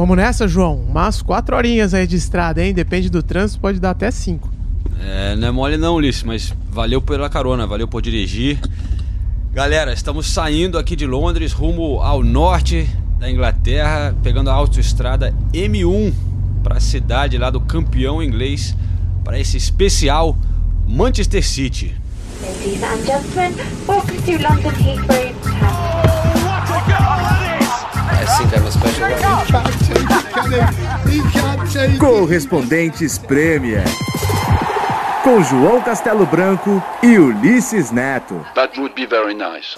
Vamos nessa, João. Umas quatro horinhas aí de estrada, hein? Depende do trânsito, pode dar até cinco. É, não é mole não, Ulisses, mas valeu pela carona, valeu por dirigir. Galera, estamos saindo aqui de Londres rumo ao norte da Inglaterra, pegando a autoestrada M1 para a cidade lá do campeão inglês, para esse especial Manchester City. Ladies and gentlemen, welcome to London Heathrow. Correspondentes Premier. Com João Castelo Branco e Ulisses Neto. That would be very nice.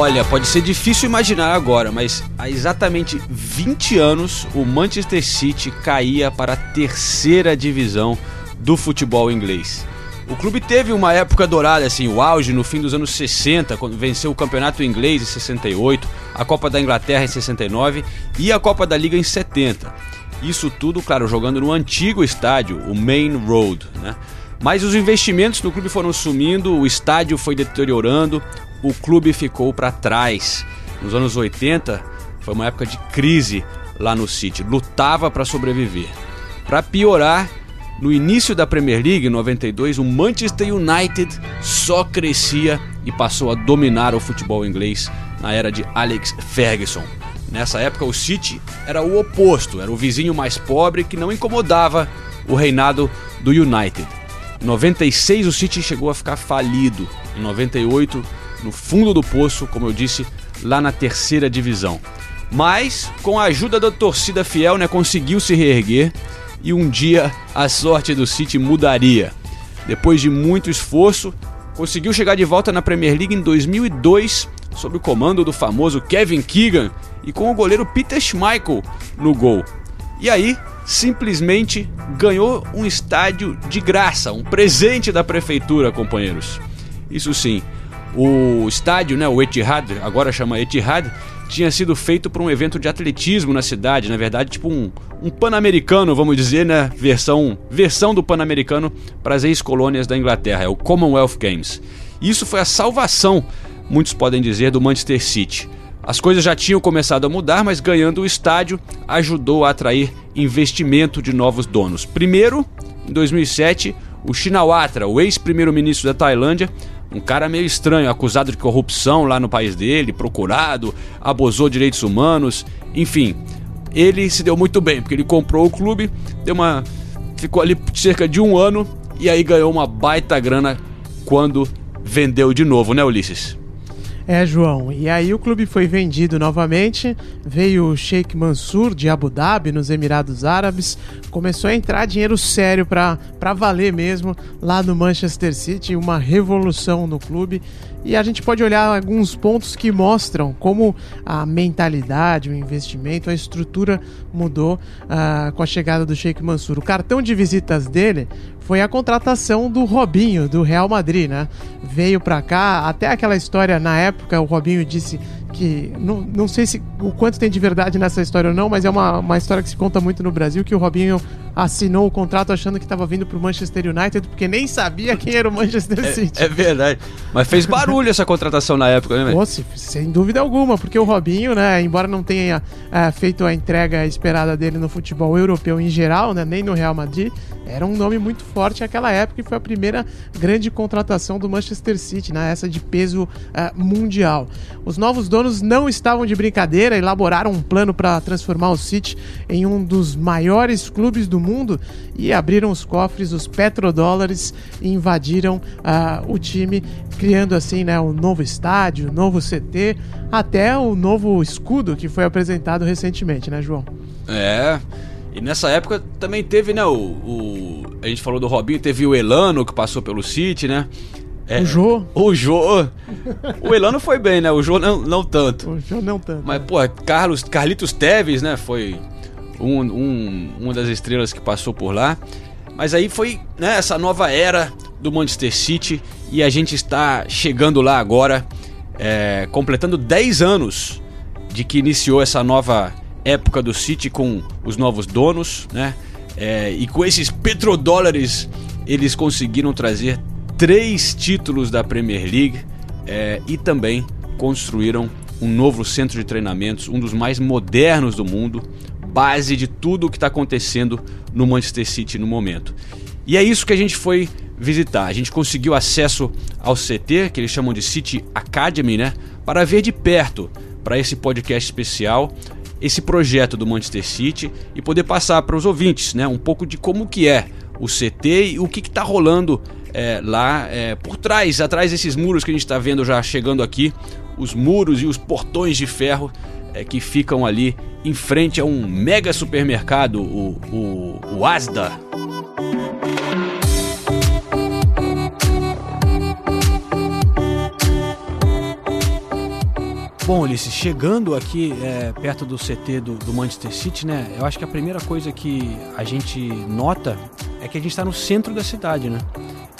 Olha, pode ser difícil imaginar agora, mas há exatamente 20 anos o Manchester City caía para a terceira divisão do futebol inglês. O clube teve uma época dourada, assim, o auge no fim dos anos 60, quando venceu o Campeonato Inglês em 68, a Copa da Inglaterra em 69 e a Copa da Liga em 70. Isso tudo, claro, jogando no antigo estádio, o Main Road, né? Mas os investimentos no clube foram sumindo, o estádio foi deteriorando, o clube ficou para trás. Nos anos 80 foi uma época de crise lá no City, lutava para sobreviver. Para piorar, no início da Premier League, em 92, o Manchester United só crescia e passou a dominar o futebol inglês na era de Alex Ferguson. Nessa época, o City era o oposto, era o vizinho mais pobre que não incomodava o reinado do United. Em 96, o City chegou a ficar falido. Em 98, no fundo do poço, como eu disse, lá na terceira divisão. Mas, com a ajuda da torcida fiel, né, conseguiu se reerguer e um dia a sorte do City mudaria. Depois de muito esforço, conseguiu chegar de volta na Premier League em 2002, sob o comando do famoso Kevin Keegan e com o goleiro Peter Schmeichel no gol. E aí, simplesmente ganhou um estádio de graça, um presente da prefeitura, companheiros. Isso sim, o estádio, né, o Etihad, agora chama Etihad, tinha sido feito para um evento de atletismo na cidade, na verdade, tipo um, um pan-americano, vamos dizer, né, versão, versão do pan-americano para as ex-colônias da Inglaterra, é o Commonwealth Games. Isso foi a salvação, muitos podem dizer, do Manchester City. As coisas já tinham começado a mudar, mas ganhando o estádio ajudou a atrair investimento de novos donos. Primeiro, em 2007, o Shinawatra, o ex-primeiro-ministro da Tailândia, um cara meio estranho, acusado de corrupção lá no país dele, procurado, abusou direitos humanos, enfim. Ele se deu muito bem, porque ele comprou o clube, deu uma ficou ali cerca de um ano e aí ganhou uma baita grana quando vendeu de novo, né, Ulisses? É, João. E aí o clube foi vendido novamente. Veio o Sheikh Mansur de Abu Dhabi, nos Emirados Árabes. Começou a entrar dinheiro sério para valer mesmo lá no Manchester City. Uma revolução no clube. E a gente pode olhar alguns pontos que mostram como a mentalidade, o investimento, a estrutura mudou uh, com a chegada do Sheikh Mansur. O cartão de visitas dele foi a contratação do Robinho, do Real Madrid, né? Veio para cá, até aquela história na época, o Robinho disse que. Não, não sei se o quanto tem de verdade nessa história ou não, mas é uma, uma história que se conta muito no Brasil, que o Robinho assinou o contrato achando que estava vindo pro Manchester United, porque nem sabia quem era o Manchester é, City. É, verdade. Mas fez barulho essa contratação na época, né, velho? Sem dúvida alguma, porque o Robinho, né, embora não tenha é, feito a entrega esperada dele no futebol europeu em geral, né, nem no Real Madrid, era um nome muito forte naquela época e foi a primeira grande contratação do Manchester City, né, essa de peso uh, mundial. Os novos donos não estavam de brincadeira, elaboraram um plano para transformar o City em um dos maiores clubes do mundo e abriram os cofres, os petrodólares e invadiram uh, o time, criando assim né, o um novo estádio, um novo CT, até o novo escudo que foi apresentado recentemente, né, João? É. E nessa época também teve, né, o, o, A gente falou do Robinho, teve o Elano que passou pelo City, né? É, o Jô. O Jô. O Elano foi bem, né? O Jô não, não tanto. O Jô não tanto. Mas, pô, Carlos, Carlitos Teves, né? Foi um, um, uma das estrelas que passou por lá. Mas aí foi né, essa nova era do Manchester City e a gente está chegando lá agora, é, completando 10 anos de que iniciou essa nova época do City com os novos donos, né? É, e com esses petrodólares, eles conseguiram trazer três títulos da Premier League é, e também construíram um novo centro de treinamentos, um dos mais modernos do mundo, base de tudo o que está acontecendo no Manchester City no momento. E é isso que a gente foi visitar. A gente conseguiu acesso ao CT, que eles chamam de City Academy, né? Para ver de perto, para esse podcast especial, esse projeto do Manchester City e poder passar para os ouvintes, né? Um pouco de como que é o CT e o que está rolando é, lá é, por trás, atrás desses muros que a gente está vendo já chegando aqui, os muros e os portões de ferro é, que ficam ali em frente a um mega supermercado, o, o, o Asda. Bom, Ulisses, chegando aqui é, perto do CT do, do, Manchester City, né? Eu acho que a primeira coisa que a gente nota que a gente está no centro da cidade, né?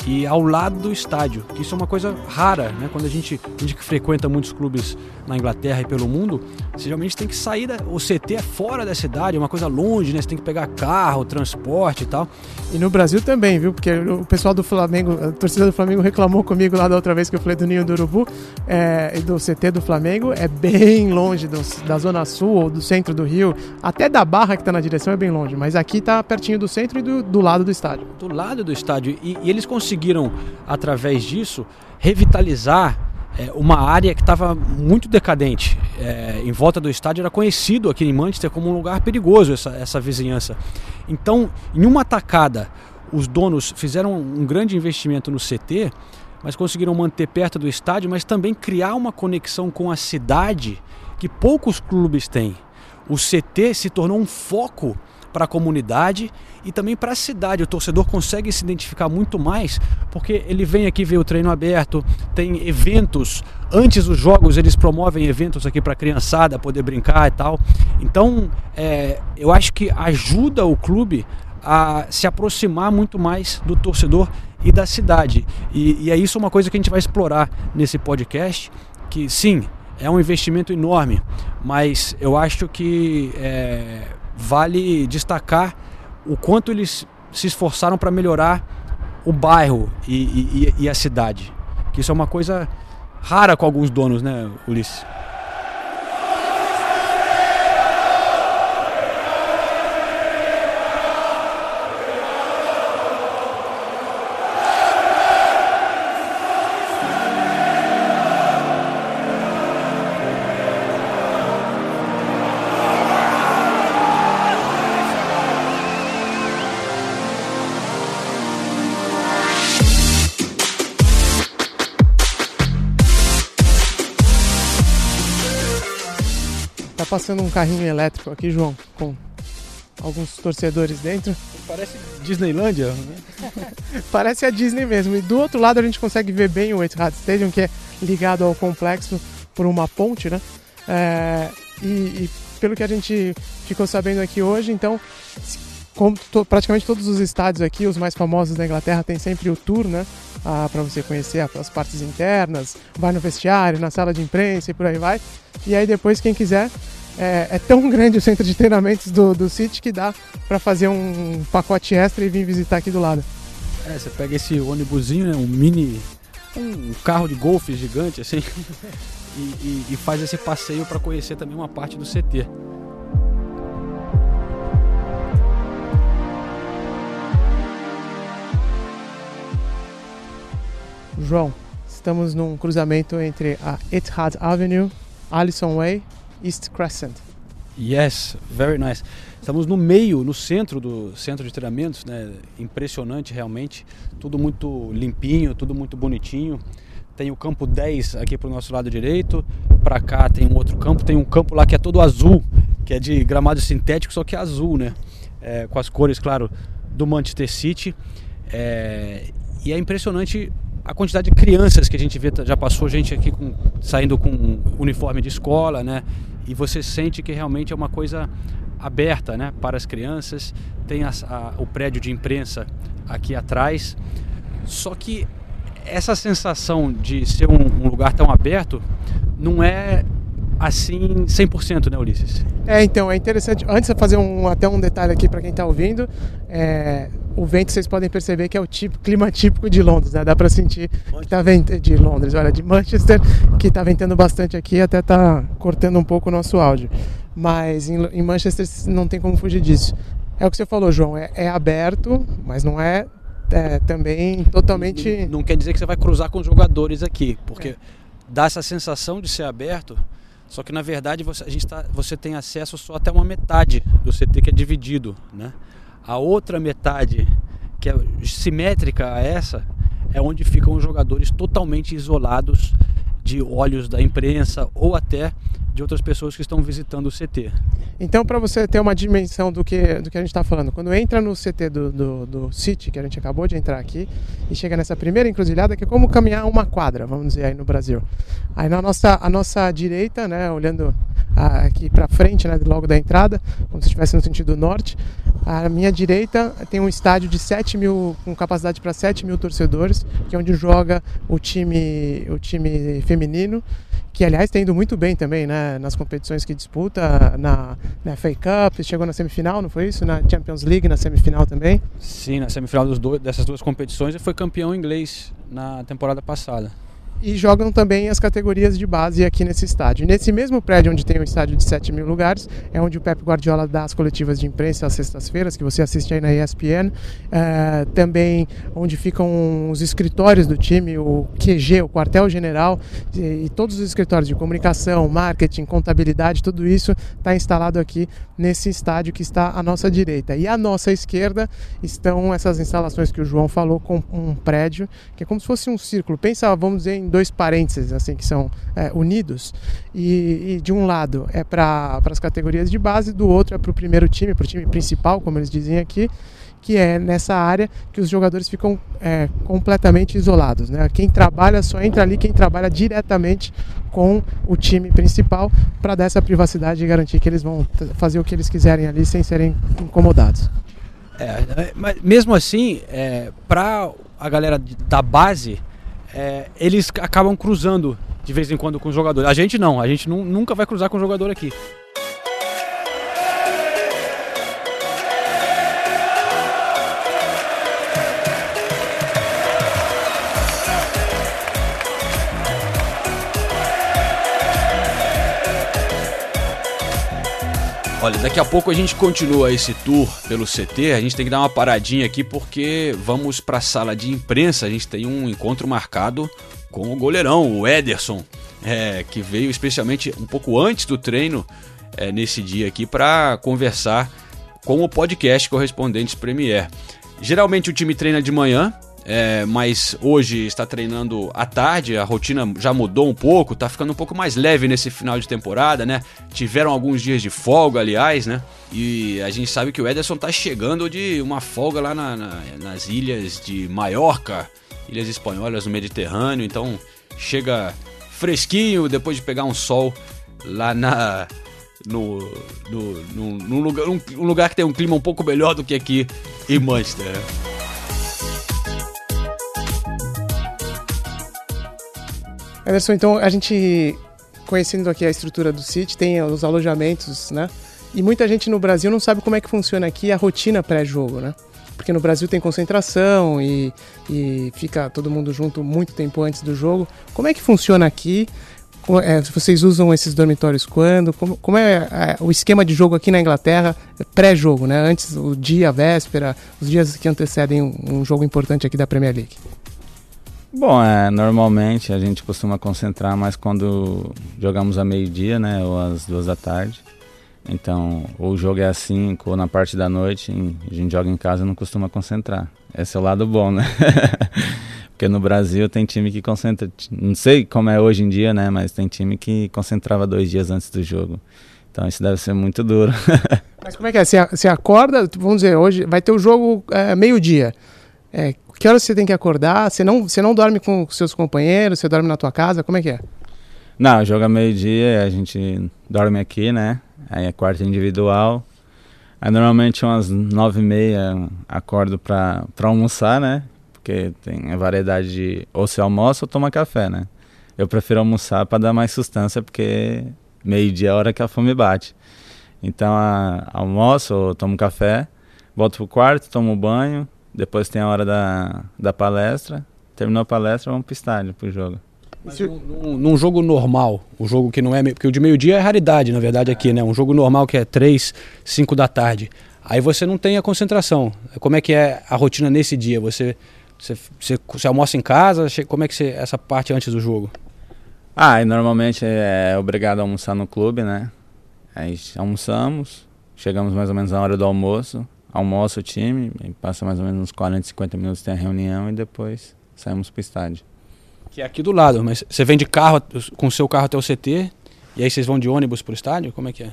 e ao lado do estádio, isso é uma coisa rara, né? Quando a gente, a gente que frequenta muitos clubes na Inglaterra e pelo mundo, você geralmente tem que sair da, o CT é fora da cidade, é uma coisa longe, né? Você tem que pegar carro, transporte e tal. E no Brasil também, viu? Porque o pessoal do Flamengo, a torcida do Flamengo reclamou comigo lá da outra vez que eu falei do Ninho do Urubu é, e do CT do Flamengo, é bem longe do, da Zona Sul ou do centro do Rio, até da Barra que está na direção é bem longe, mas aqui está pertinho do centro e do, do lado do estádio. Do lado do estádio. E, e eles conseguiram, através disso, revitalizar é, uma área que estava muito decadente. É, em volta do estádio era conhecido aqui em Manchester como um lugar perigoso essa, essa vizinhança. Então, em uma tacada, os donos fizeram um grande investimento no CT, mas conseguiram manter perto do estádio, mas também criar uma conexão com a cidade que poucos clubes têm. O CT se tornou um foco para a comunidade e também para a cidade. O torcedor consegue se identificar muito mais porque ele vem aqui ver o treino aberto, tem eventos. Antes dos jogos, eles promovem eventos aqui para a criançada poder brincar e tal. Então, é, eu acho que ajuda o clube a se aproximar muito mais do torcedor e da cidade. E, e é isso uma coisa que a gente vai explorar nesse podcast. Que sim, é um investimento enorme, mas eu acho que é, vale destacar o quanto eles se esforçaram para melhorar o bairro e, e, e, a cidade. Que isso é uma coisa rara com alguns donos, né, Ulisses? Passando um carrinho elétrico aqui, João, com alguns torcedores dentro. Parece Disneylândia, né? Parece a Disney mesmo. E do outro lado a gente consegue ver bem o Etihad Stadium, que é ligado ao complexo por uma ponte, né? É, e, e, pelo que a gente ficou sabendo aqui hoje, então, como to, praticamente todos os estádios aqui, os mais famosos da Inglaterra, tem sempre o tour, né? Ah, para você conhecer as partes internas, vai no vestiário, na sala de imprensa e por aí vai. E aí depois, quem quiser, é, é, tão grande o centro de treinamentos do, do City que dá para fazer um pacote extra e vir visitar aqui do lado. É, você pega esse ônibusinho, né, um mini, um carro de golfe gigante assim, e, e, e faz esse passeio para conhecer também uma parte do CT. João, estamos num cruzamento entre a Etihad Avenue, Allison Way East Crescent. Yes, very nice. Estamos no meio, no centro do centro de treinamentos, né? Impressionante realmente. Tudo muito limpinho, tudo muito bonitinho. Tem o campo 10 aqui para o nosso lado direito. Para cá tem um outro campo. Tem um campo lá que é todo azul, que é de gramado sintético, só que é azul, né? É, com as cores, claro, do Manchester City. É, e é impressionante a quantidade de crianças que a gente vê, já passou gente aqui com, saindo com uniforme de escola, né? E você sente que realmente é uma coisa aberta, né? Para as crianças. Tem a, a, o prédio de imprensa aqui atrás. Só que essa sensação de ser um, um lugar tão aberto não é assim 100%, né, Ulisses? É, então, é interessante. Antes de fazer um, até um detalhe aqui para quem está ouvindo, é, o vento vocês podem perceber que é o tipo, clima típico de Londres, né? Dá para sentir que tá ventando de Londres, olha, de Manchester, que está ventando bastante aqui, até tá cortando um pouco o nosso áudio. Mas em, em Manchester não tem como fugir disso. É o que você falou, João, é, é aberto, mas não é, é também totalmente. Não, não, quer dizer que você vai cruzar com os jogadores aqui, porque é. dá essa sensação de ser aberto, só que na verdade você, a gente tá, você tem acesso só até uma metade do CT que é dividido, né? A outra metade, que é simétrica a essa, é onde ficam os jogadores totalmente isolados de olhos da imprensa ou até de outras pessoas que estão visitando o CT. Então, para você ter uma dimensão do que, do que a gente está falando, quando entra no CT do, do, do City, que a gente acabou de entrar aqui, e chega nessa primeira encruzilhada, que é como caminhar uma quadra, vamos dizer, aí no Brasil. Aí na nossa, a nossa direita, né, olhando aqui para frente, né, logo da entrada, como se estivesse no sentido norte, à minha direita tem um estádio de 7 mil, com capacidade para 7 mil torcedores, que é onde joga o time, o time feminino que aliás tem ido muito bem também, né, nas competições que disputa, na, na FA Cup, chegou na semifinal, não foi isso? Na Champions League, na semifinal também? Sim, na semifinal dois, dessas duas competições e foi campeão inglês na temporada passada e jogam também as categorias de base aqui nesse estádio. Nesse mesmo prédio onde tem um estádio de 7 mil lugares, é onde o Pep Guardiola dá as coletivas de imprensa às sextas-feiras, que você assiste aí na ESPN. É, também onde ficam os escritórios do time, o QG, o quartel-general, e, e, todos os escritórios de comunicação, marketing, contabilidade, tudo isso está instalado aqui nesse estádio que está à nossa direita. E à nossa esquerda estão essas instalações que o João falou, com um prédio, que é como se fosse um círculo. Pensa, vamos dizer, em dois parênteses assim que são é, unidos e, e, de um lado é para as categorias de base, do outro é para o primeiro time, para o time principal, como eles dizem aqui, que é nessa área que os jogadores ficam é, completamente isolados. Né? Quem trabalha só entra ali quem trabalha diretamente com o time principal para dar essa privacidade e garantir que eles vão fazer o que eles quiserem ali sem serem incomodados. É, mas mesmo assim, é, para a galera da base, é, eles acabam cruzando de vez em quando com o jogador. A gente não, a gente nunca vai cruzar com o jogador aqui. Olha, daqui a pouco a gente continua esse tour pelo CT. A gente tem que dar uma paradinha aqui porque vamos para a sala de imprensa. A gente tem um encontro marcado com o goleirão, o Ederson, é, que veio especialmente um pouco antes do treino é, nesse dia aqui para conversar com o podcast Correspondentes Premier. Geralmente o time treina de manhã, é, mas hoje está treinando à tarde, a rotina já mudou um pouco, está ficando um pouco mais leve nesse final de temporada, né? Tiveram alguns dias de folga, aliás, né? E a gente sabe que o Ederson está chegando de uma folga lá na, na, nas ilhas de Maiorca, ilhas espanholas no Mediterrâneo, então chega fresquinho depois de pegar um sol lá na no, no, no, no lugar, um, um, lugar que tem um clima um pouco melhor do que aqui em Manchester. Anderson, então a gente, conhecendo aqui a estrutura do City, tem os alojamentos, né? E muita gente no Brasil não sabe como é que funciona aqui a rotina pré-jogo, né? Porque no Brasil tem concentração e, e fica todo mundo junto muito tempo antes do jogo. Como é que funciona aqui? É, vocês usam esses dormitórios quando? Como, como é, é, o esquema de jogo aqui na Inglaterra, pré-jogo, né? Antes, o dia, a véspera, os dias que antecedem um, um jogo importante aqui da Premier League. Bom, é, normalmente a gente costuma concentrar mais quando jogamos a meio-dia, né, ou às duas da tarde. Então, ou o jogo é às 5 ou na parte da noite, a gente joga em casa e não costuma concentrar. Esse é o lado bom, né? Porque no Brasil tem time que concentra, não sei como é hoje em dia, né, mas tem time que concentrava dois dias antes do jogo. Então isso deve ser muito duro. mas como é que é? Você acorda, vamos dizer, hoje vai ter o jogo é, meio-dia. É, que horas você tem que acordar? Você não, você não dorme com seus companheiros? Você dorme na tua casa? Como é que é? Não, joga meio-dia, a gente dorme aqui, né? Aí é quarto individual. Aí normalmente umas nove e meia acordo pra, pra almoçar, né? Porque tem a variedade de ou se almoça ou toma café, né? Eu prefiro almoçar para dar mais sustância, porque meio-dia é a hora que a fome bate. Então, a, almoço, tomo café, volto pro quarto, tomo banho, depois tem a hora da, da palestra, terminou a palestra, vamos pro estádio, pro jogo. Mas num, num, jogo normal, o um jogo que não é. Porque o de meio-dia é raridade, na verdade, aqui, né? Um jogo normal que é 3, 5 da tarde. Aí você não tem a concentração. Como é que é a rotina nesse dia? Você, você, você, você almoça em casa? Como é que você. essa parte antes do jogo? Ah, e normalmente é obrigado a almoçar no clube, né? Aí almoçamos, chegamos mais ou menos na hora do almoço, almoça o time, passa mais ou menos uns 40, 50 minutos tem a reunião e depois saímos para o estádio. Que é aqui do lado, mas você vem de carro, com o seu carro até o CT, e aí vocês vão de ônibus para o estádio? Como é que é?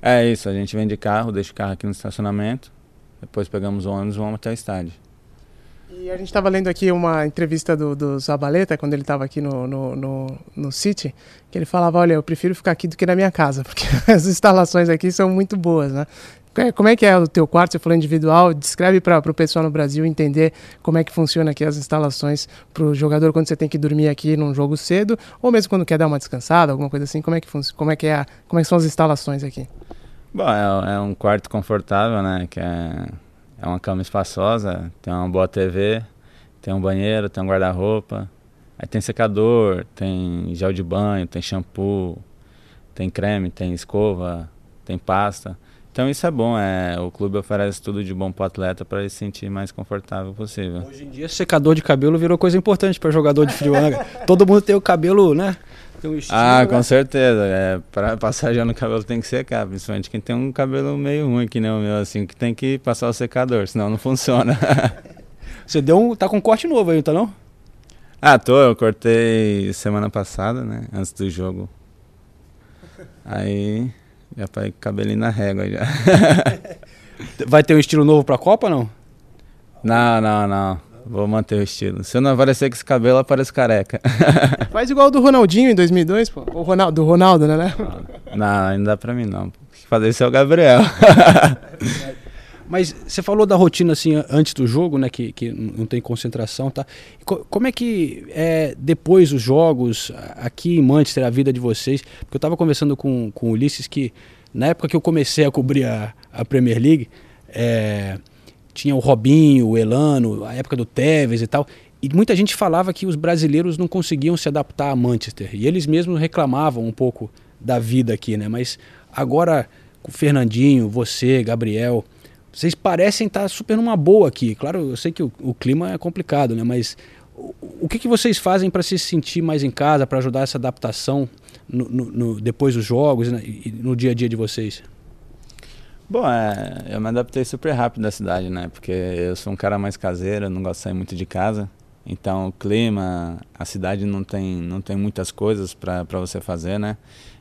É isso, a gente vem de carro, deixa o carro aqui no estacionamento, depois pegamos o ônibus e vamos até o estádio. E a gente estava lendo aqui uma entrevista do, do Zabaleta, quando ele estava aqui no, no, no, no City, que ele falava, olha, eu prefiro ficar aqui do que na minha casa, porque as instalações aqui são muito boas, né? Como é que é o teu quarto? Você falou individual. Descreve para o pessoal no Brasil entender como é que funciona aqui as instalações para o jogador quando você tem que dormir aqui num jogo cedo, ou mesmo quando quer dar uma descansada, alguma coisa assim. Como é que? Como é que é? A, como é que são as instalações aqui? Bom, é, é um quarto confortável, né? Que é, é uma cama espaçosa, tem uma boa TV, tem um banheiro, tem um guarda-roupa, aí tem secador, tem gel de banho, tem shampoo, tem creme, tem escova, tem pasta. Então isso é bom, é, o clube oferece tudo de bom para o atleta para ele se sentir mais confortável possível. Hoje em dia secador de cabelo virou coisa importante para jogador de futebol. Né? Todo mundo tem o cabelo, né? Um estilo, ah, né? com certeza. É, para passar já no cabelo tem que secar, principalmente quem tem um cabelo meio ruim que nem o meu, assim, que tem que passar o secador, senão não funciona. Você deu um, tá com um corte novo aí, tá não? Ah, tô, eu cortei semana passada, né, antes do jogo. Aí já vai cabelinho na régua já. vai ter um estilo novo pra Copa não? Não, não, não. Vou manter o estilo. Se eu não aparecer com esse cabelo, aparece careca. Faz igual do Ronaldinho em 2002, pô. O Ronaldo, do Ronaldo, né? Não, não dá pra mim não. Fazer isso é o Gabriel. Mas você falou da rotina assim antes do jogo, né? Que, que não tem concentração, tá? Como é que é depois dos jogos aqui em Manchester a vida de vocês? Porque eu estava conversando com, com o Ulisses que na época que eu comecei a cobrir a, a Premier League, é, tinha o Robinho, o Elano, a época do Tevez e tal. E muita gente falava que os brasileiros não conseguiam se adaptar a Manchester. E eles mesmos reclamavam um pouco da vida aqui, né? Mas agora com o Fernandinho, você, Gabriel, vocês parecem estar super numa boa aqui. Claro, eu sei que o, o clima é complicado, né? Mas o, o que, que vocês fazem para se sentir mais em casa, para ajudar essa adaptação no, no, no, depois dos jogos né? e no dia a dia de vocês? Bom, é, eu me adaptei super rápido na cidade, né? Porque eu sou um cara mais caseiro, não gosto de sair muito de casa. Então, o clima, a cidade não tem, não tem muitas coisas para você fazer, né?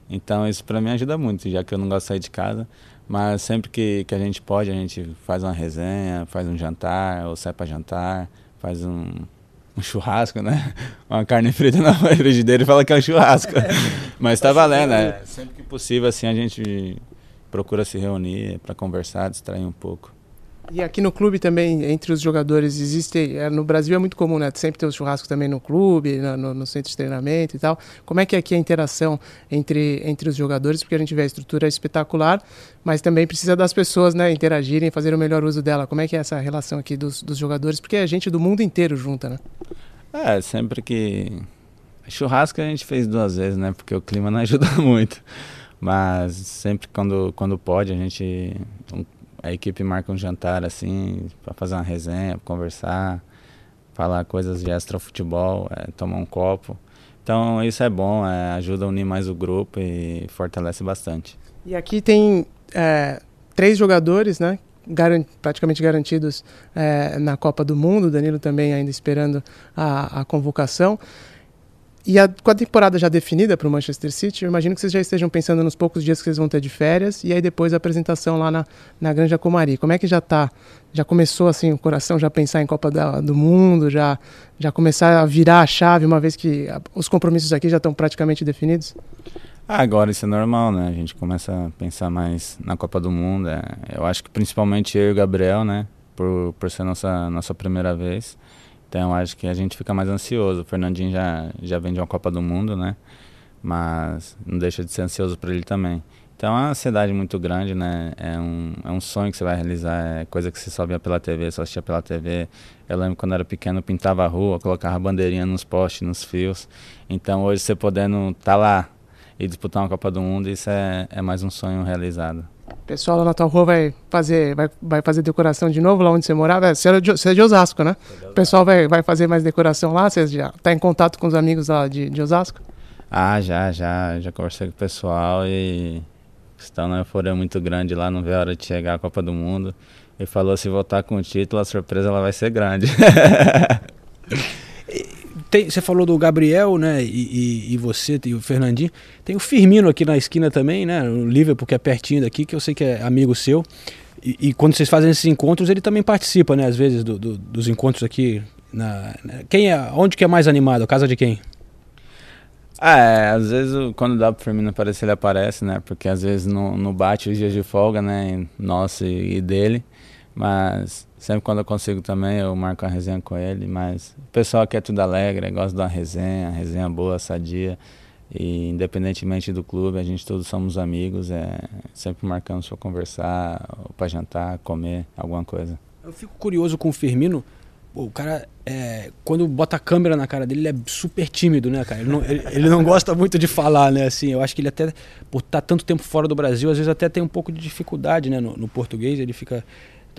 Então, isso para mim ajuda muito, já que eu não gosto de sair de casa. Mas sempre que, que a gente pode, a gente faz uma resenha, faz um jantar, ou sai para jantar, faz um, um churrasco, né? Uma carne frita na frigideira e fala que é um churrasco. Mas tá valendo, né? Sempre que possível, assim, a gente procura se reunir para conversar, distrair um pouco. E aqui no clube também, entre os jogadores, existe. É, no Brasil é muito comum, né? Sempre ter os churrascos também no clube, no, no, centro de treinamento e tal. Como é que é aqui a interação entre, entre os jogadores? Porque a gente vê a estrutura espetacular, mas também precisa das pessoas né, interagirem, fazer o melhor uso dela. Como é que é essa relação aqui dos, dos jogadores? Porque é gente do mundo inteiro junta, né? É, sempre que. Churrasco a gente fez duas vezes, né? Porque o clima não ajuda muito. Mas sempre quando, quando pode, a gente. A equipe marca um jantar assim, para fazer uma resenha, conversar, falar coisas de extra futebol, é, tomar um copo. Então isso é bom, é, ajuda a unir mais o grupo e fortalece bastante. E aqui tem é, três jogadores, né? Praticamente garantidos é, na Copa do Mundo. Danilo também ainda esperando a, a convocação. E a, com a temporada já definida para o Manchester City, eu imagino que vocês já estejam pensando nos poucos dias que vocês vão ter de férias e aí depois a apresentação lá na, na Granja Comari. Como é que já está? Já começou assim o coração já pensar em Copa da, do Mundo, já já começar a virar a chave uma vez que a, os compromissos aqui já estão praticamente definidos? Ah, agora isso é normal, né? A gente começa a pensar mais na Copa do Mundo. É, eu acho que principalmente eu e o Gabriel, né? Por, por ser nossa nossa primeira vez. Então acho que a gente fica mais ansioso. O Fernandinho já, já vem de uma Copa do Mundo, né? mas não deixa de ser ansioso para ele também. Então é uma ansiedade muito grande, né? É um, é um sonho que você vai realizar, é coisa que você só via pela TV, só assistia pela TV. Eu lembro quando era pequeno, pintava a rua, colocava bandeirinha nos postes, nos fios. Então hoje você podendo estar tá lá e disputar uma Copa do Mundo, isso é, é mais um sonho realizado. O pessoal lá na tua rua vai fazer, vai, vai fazer decoração de novo lá onde você morava? Você é de, você é de Osasco, né? O pessoal vai, vai fazer mais decoração lá? Você já está em contato com os amigos lá de, de Osasco? Ah, já, já. Já conversei com o pessoal e estão na euforia muito grande lá, não vê a hora de chegar a Copa do Mundo. E falou se voltar com o título, a surpresa ela vai ser grande. Tem, você falou do Gabriel, né? E, e, e, você e o Fernandinho. Tem o Firmino aqui na esquina também, né? O Liverpool, que é pertinho daqui, que eu sei que é amigo seu. E, e quando vocês fazem esses encontros, ele também participa, né? Às vezes, do, do, dos encontros aqui. Na, quem é, onde que é mais animado? A casa de quem? Ah, é, às vezes quando dá pro Firmino aparecer, ele aparece, né? Porque às vezes não, não bate os dias de folga, né? Nosso e, e dele. Mas sempre quando eu consigo também, eu marco uma resenha com ele. Mas o pessoal aqui é tudo alegre, gosta de uma resenha, resenha boa, sadia. E independentemente do clube, a gente todos somos amigos, é sempre marcamos para conversar, para jantar, comer, alguma coisa. Eu fico curioso com o Firmino, o cara, é, quando bota a câmera na cara dele, ele é super tímido, né, cara? Ele não, ele, ele, não gosta muito de falar, né? Assim, eu acho que ele até, por estar tá tanto tempo fora do Brasil, às vezes até tem um pouco de dificuldade, né? No, no português, ele fica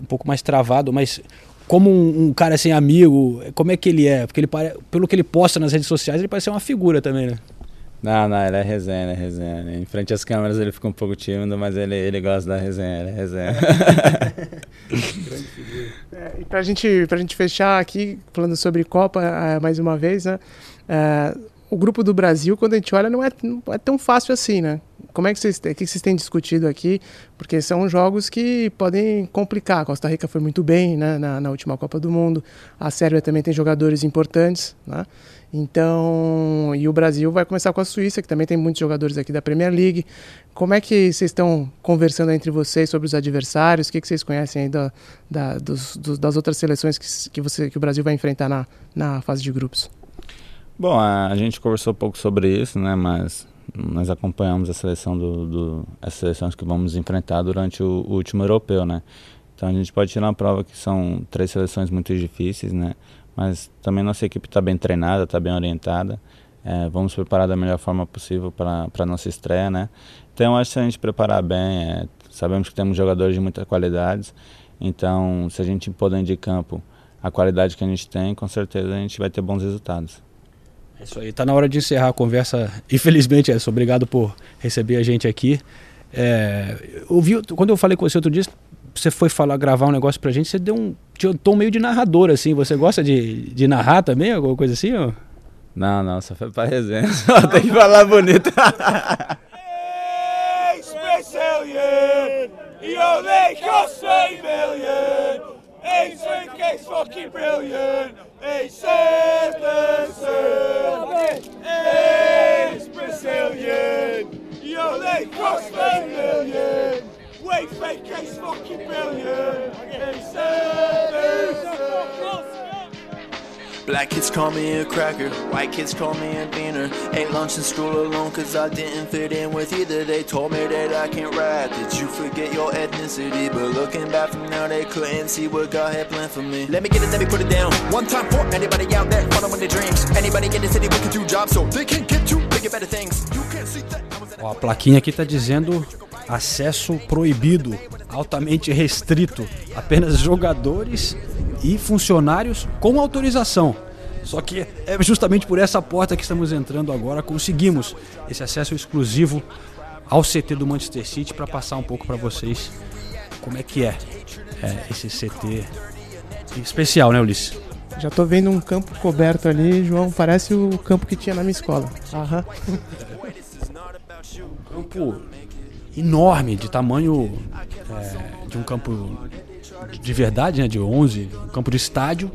um pouco mais travado, mas como um, um, cara assim, amigo, como é que ele é? Porque ele pare... pelo que ele posta nas redes sociais, ele parece ser uma figura também, né? Não, não, ele é resenha, ele é resenha. Em frente às câmeras ele fica um pouco tímido, mas ele, ele gosta da resenha, ele é resenha. é, e pra gente, pra gente fechar aqui, falando sobre Copa é, mais uma vez, né? É, o grupo do Brasil, quando a gente olha, não é, não é tão fácil assim, né? Como é que vocês, que vocês têm discutido aqui? Porque são jogos que podem complicar. A Costa Rica foi muito bem né, na, na última Copa do Mundo. A Sérvia também tem jogadores importantes, né? Então, e o Brasil vai começar com a Suíça, que também tem muitos jogadores aqui da Premier League. Como é que vocês estão conversando entre vocês sobre os adversários? O que, que vocês conhecem aí da, da dos, das outras seleções que, que, você, que o Brasil vai enfrentar na, na fase de grupos? Bom, a, gente conversou um pouco sobre isso, né? Mas nós acompanhamos a seleção do, do as seleções que vamos enfrentar durante o, o último europeu, né? Então a gente pode tirar uma prova que são três seleções muito difíceis, né? mas também nossa equipe está bem treinada, está bem orientada. É, vamos preparar da melhor forma possível para a nossa estreia, né? Então, acho que se a gente preparar bem, é, sabemos que temos jogadores de muitas qualidades, então, se a gente impor dentro de campo a qualidade que a gente tem, com certeza a gente vai ter bons resultados. É isso aí, está na hora de encerrar a conversa. Infelizmente, Edson, obrigado por receber a gente aqui. É, ouvi, quando eu falei com você outro dia, você foi falar, gravar um negócio pra gente, você deu um, um tom meio de narrador, assim. Você gosta de, de narrar também, alguma coisa assim? Ó? Não, não, só foi pra resenha. Só tem que falar bonito. hey, Brazilian! You they cost a million! Ace Cake's fucking brilliant. Ace is Ace Brazilian. Yo, they cross fake million. Wait, fake case fucking brilliant. Ace Benson. Black kids call me a cracker, white kids call me a beaner. Ate lunch in school alone cause I didn't fit in with either. They told me that I can't rap, Did you forget your ethnicity. But looking back from now, they couldn't see what God had planned for me. Let me get it, let me put it down. One time for anybody out there following their dreams. Anybody in the city working through jobs so they can get to bigger, better things. You can't see that. Ó, a plaquinha aqui tá dizendo acesso proibido, altamente restrito, apenas jogadores e funcionários com autorização. Só que é justamente por essa porta que estamos entrando agora, conseguimos esse acesso exclusivo ao CT do Manchester City para passar um pouco para vocês como é que é, é, esse CT especial, né, Ulisses? Já tô vendo um campo coberto ali, João, parece o campo que tinha na minha escola. Aham. campo enorme, de tamanho é, de um campo de verdade, né, de 11, um campo de estádio,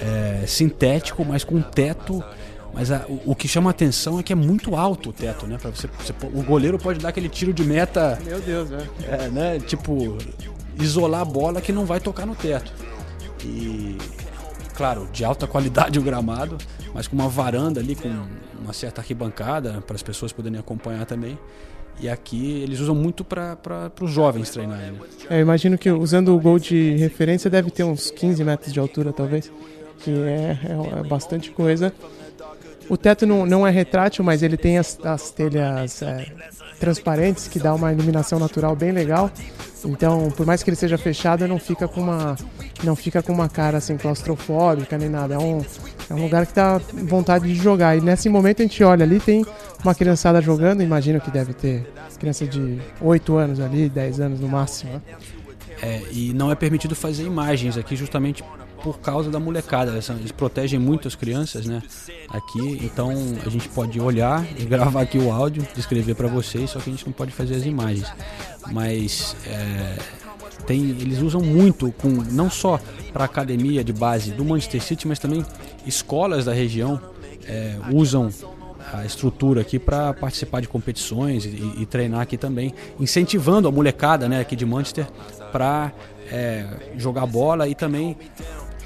é, sintético, mas com teto. Mas a, o, o, que chama atenção é que é muito alto o teto, né? Pra você, você, o goleiro pode dar aquele tiro de meta. Meu Deus, né? É, né? Tipo, isolar a bola que não vai tocar no teto. E claro, de alta qualidade o gramado, mas com uma varanda ali, com uma certa arquibancada para as pessoas poderem acompanhar também. E aqui eles usam muito para os jovens treinarem. Né? É, eu imagino que usando o gol de referência deve ter uns 15 metros de altura, talvez, que é, é, é bastante coisa. O teto não, não é retrátil, mas ele tem as, as telhas é, transparentes que dá uma iluminação natural bem legal. Então, por mais que ele seja fechado, não fica com uma não fica com uma cara assim claustrofóbica nem nada. É um, é um lugar que dá vontade de jogar. E nesse momento a gente olha ali, tem uma criançada jogando, imagino que deve ter criança de 8 anos ali, 10 anos no máximo. Né? É, e não é permitido fazer imagens aqui justamente por causa da molecada. Eles protegem muito as crianças, né? Aqui, então a gente pode olhar e gravar aqui o áudio, descrever para vocês, só que a gente não pode fazer as imagens. Mas é, tem, eles usam muito com não só para academia de base do Manchester City, mas também escolas da região é, usam a estrutura aqui para participar de competições e, e, treinar aqui também, incentivando a molecada né, aqui de Manchester para é, jogar bola e também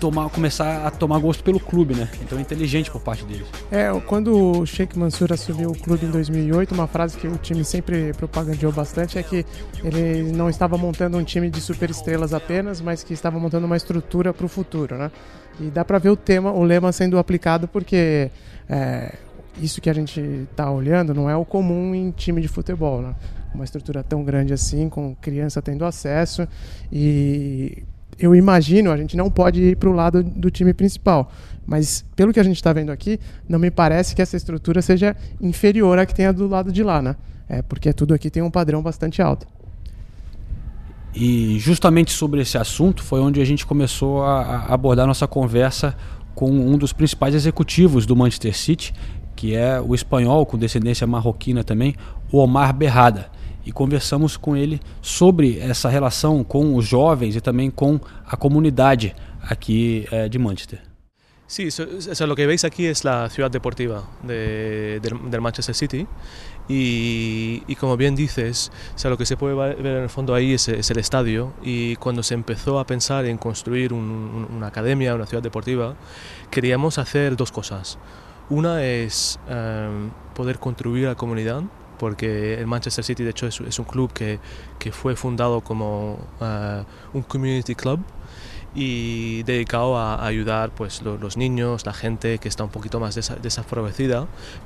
tomar, começar a tomar gosto pelo clube, né? Então é inteligente por parte deles. É, quando o Sheikh Mansur assumiu o clube em 2008, uma frase que o time sempre propagandeou bastante é que ele não estava montando um time de superestrelas apenas, mas que estava montando uma estrutura para o futuro, né? E dá para ver o tema, o lema sendo aplicado porque é, isso que a gente está olhando não é o comum em time de futebol, né? Uma estrutura tão grande assim, com criança tendo acesso e eu imagino, a gente não pode ir para o lado do time principal. Mas pelo que a gente está vendo aqui, não me parece que essa estrutura seja inferior à que tem a do lado de lá, né? É porque tudo aqui tem um padrão bastante alto. E justamente sobre esse assunto foi onde a gente começou a, abordar nossa conversa com um dos principais executivos do Manchester City, que é o espanhol com descendência marroquina também, o Omar Berrada. E conversamos com ele sobre essa relação com os jovens e também com a comunidade aqui eh, de Manchester. Sí, eso, eso, lo que veis aquí es la ciudad deportiva de, del, del, Manchester City y, y, como bien dices, o sea, lo que se puede ver en el fondo ahí es, es el estadio y cuando se empezó a pensar en construir un, una academia, una ciudad deportiva, queríamos hacer dos cosas. Una es um, poder contribuir a la comunidad porque el Manchester City de hecho es, es un club que, que, fue fundado como uh, un community club y dedicado a, ayudar pues los, los, niños, la gente que está un poquito más desa,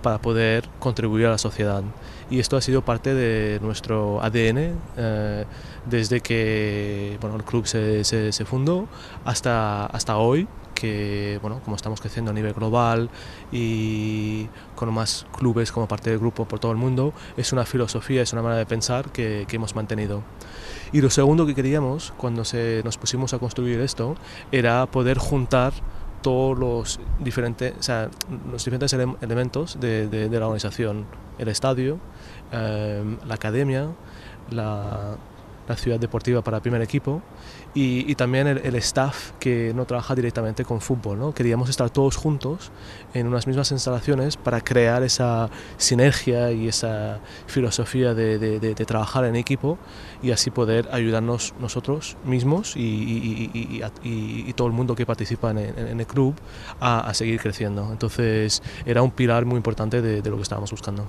para poder contribuir a la sociedad. Y esto ha sido parte de nuestro ADN eh, desde que bueno, el club se, se, se fundó hasta, hasta hoy que, bueno, como estamos creciendo a nivel global y con más clubes como parte del grupo por todo el mundo, es una filosofía, es una manera de pensar que, que hemos mantenido. Y lo segundo que queríamos cuando se, nos pusimos a construir esto era poder juntar todos los diferentes, o sea, los diferentes ele elementos de, de, de, la organización, el estadio, eh, la academia, la, la ciudad deportiva para el primer equipo y, y también el, el, staff que no trabaja directamente con fútbol. ¿no? Queríamos estar todos juntos en unas mismas instalaciones para crear esa sinergia y esa filosofía de, de, de, de trabajar en equipo y así poder ayudarnos nosotros mismos y, y, y todo el mundo que participa en, en, en el club a, a, seguir creciendo. Entonces era un pilar muy importante de lo que estábamos buscando.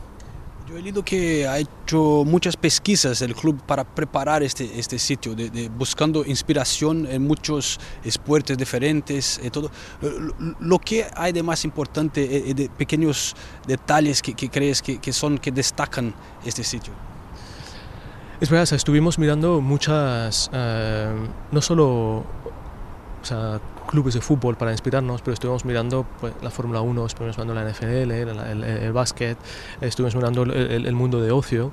Yo he leído que ha hecho muchas pesquisas el club para preparar este, este sitio, de, de buscando inspiración en muchos esportes diferentes y todo. Lo, que hay de más importante, eh, de pequeños detalles que, que crees que, que, son, que destacan este sitio? Es verdad, o sea, estuvimos mirando muchas, uh, no solo o sea, clubes de fútbol para inspirarnos, pero estuvimos mirando pues, la Fórmula 1, estuvimos mirando la NFL, el, el, el básquet, estuvimos mirando el, el, mundo de ocio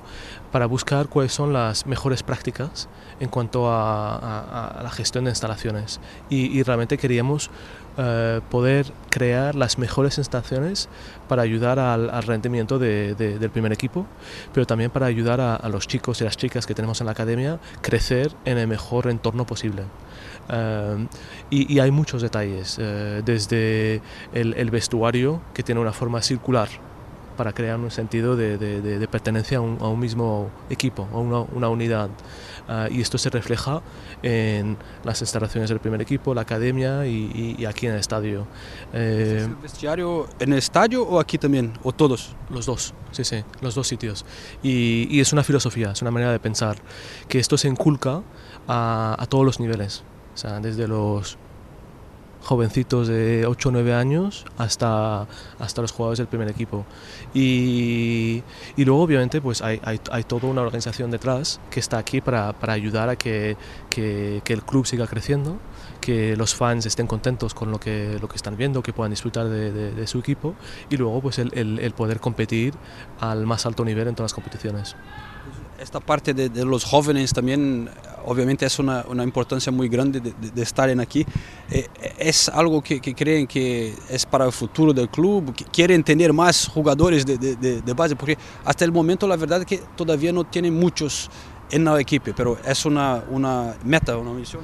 para buscar cuáles son las mejores prácticas en cuanto a, a, a la gestión de instalaciones. Y, y realmente queríamos uh, poder crear las mejores instalaciones para ayudar al, al rendimiento de, de, del primer equipo, pero también para ayudar a, a, los chicos y las chicas que tenemos en la academia crecer en el mejor entorno posible. Uh, y, y, hay muchos detalles, uh, desde el, el, vestuario, que tiene una forma circular, para crear un sentido de, de- de- de pertenencia a un, a un mismo equipo, a una, una unidad. Ah, y esto se refleja en las instalaciones del primer equipo, la academia y, y- y aquí en el estadio. Eh, ¿El vestiario en el estadio o aquí también? ¿O todos? los dos, sí, sí, los dos sitios. Y, y es una filosofía, es una manera de pensar, que esto se inculca a, a todos los niveles, o sea, desde los jovencitos de 8 o 9 años hasta, hasta los jugadores del primer equipo. Y, y luego, obviamente, pues hay, hay, hay toda una organización detrás que está aquí para, para ayudar a que, que, que el club siga creciendo, que los fans estén contentos con lo que, lo que están viendo, que puedan disfrutar de, de- de su equipo y luego pues el, el- el poder competir al más alto nivel en todas las competiciones. Esta parte de, de los jóvenes también, obviamente, es una, una importancia muy grande de, de- de estar en aquí. Eh, ¿Es algo que, que creen que es para el futuro del club? ¿Que ¿Quieren tener más jugadores de, base? Porque hasta el momento la verdad es que todavía no tienen muchos en la equipe, pero es una, una meta, una misión.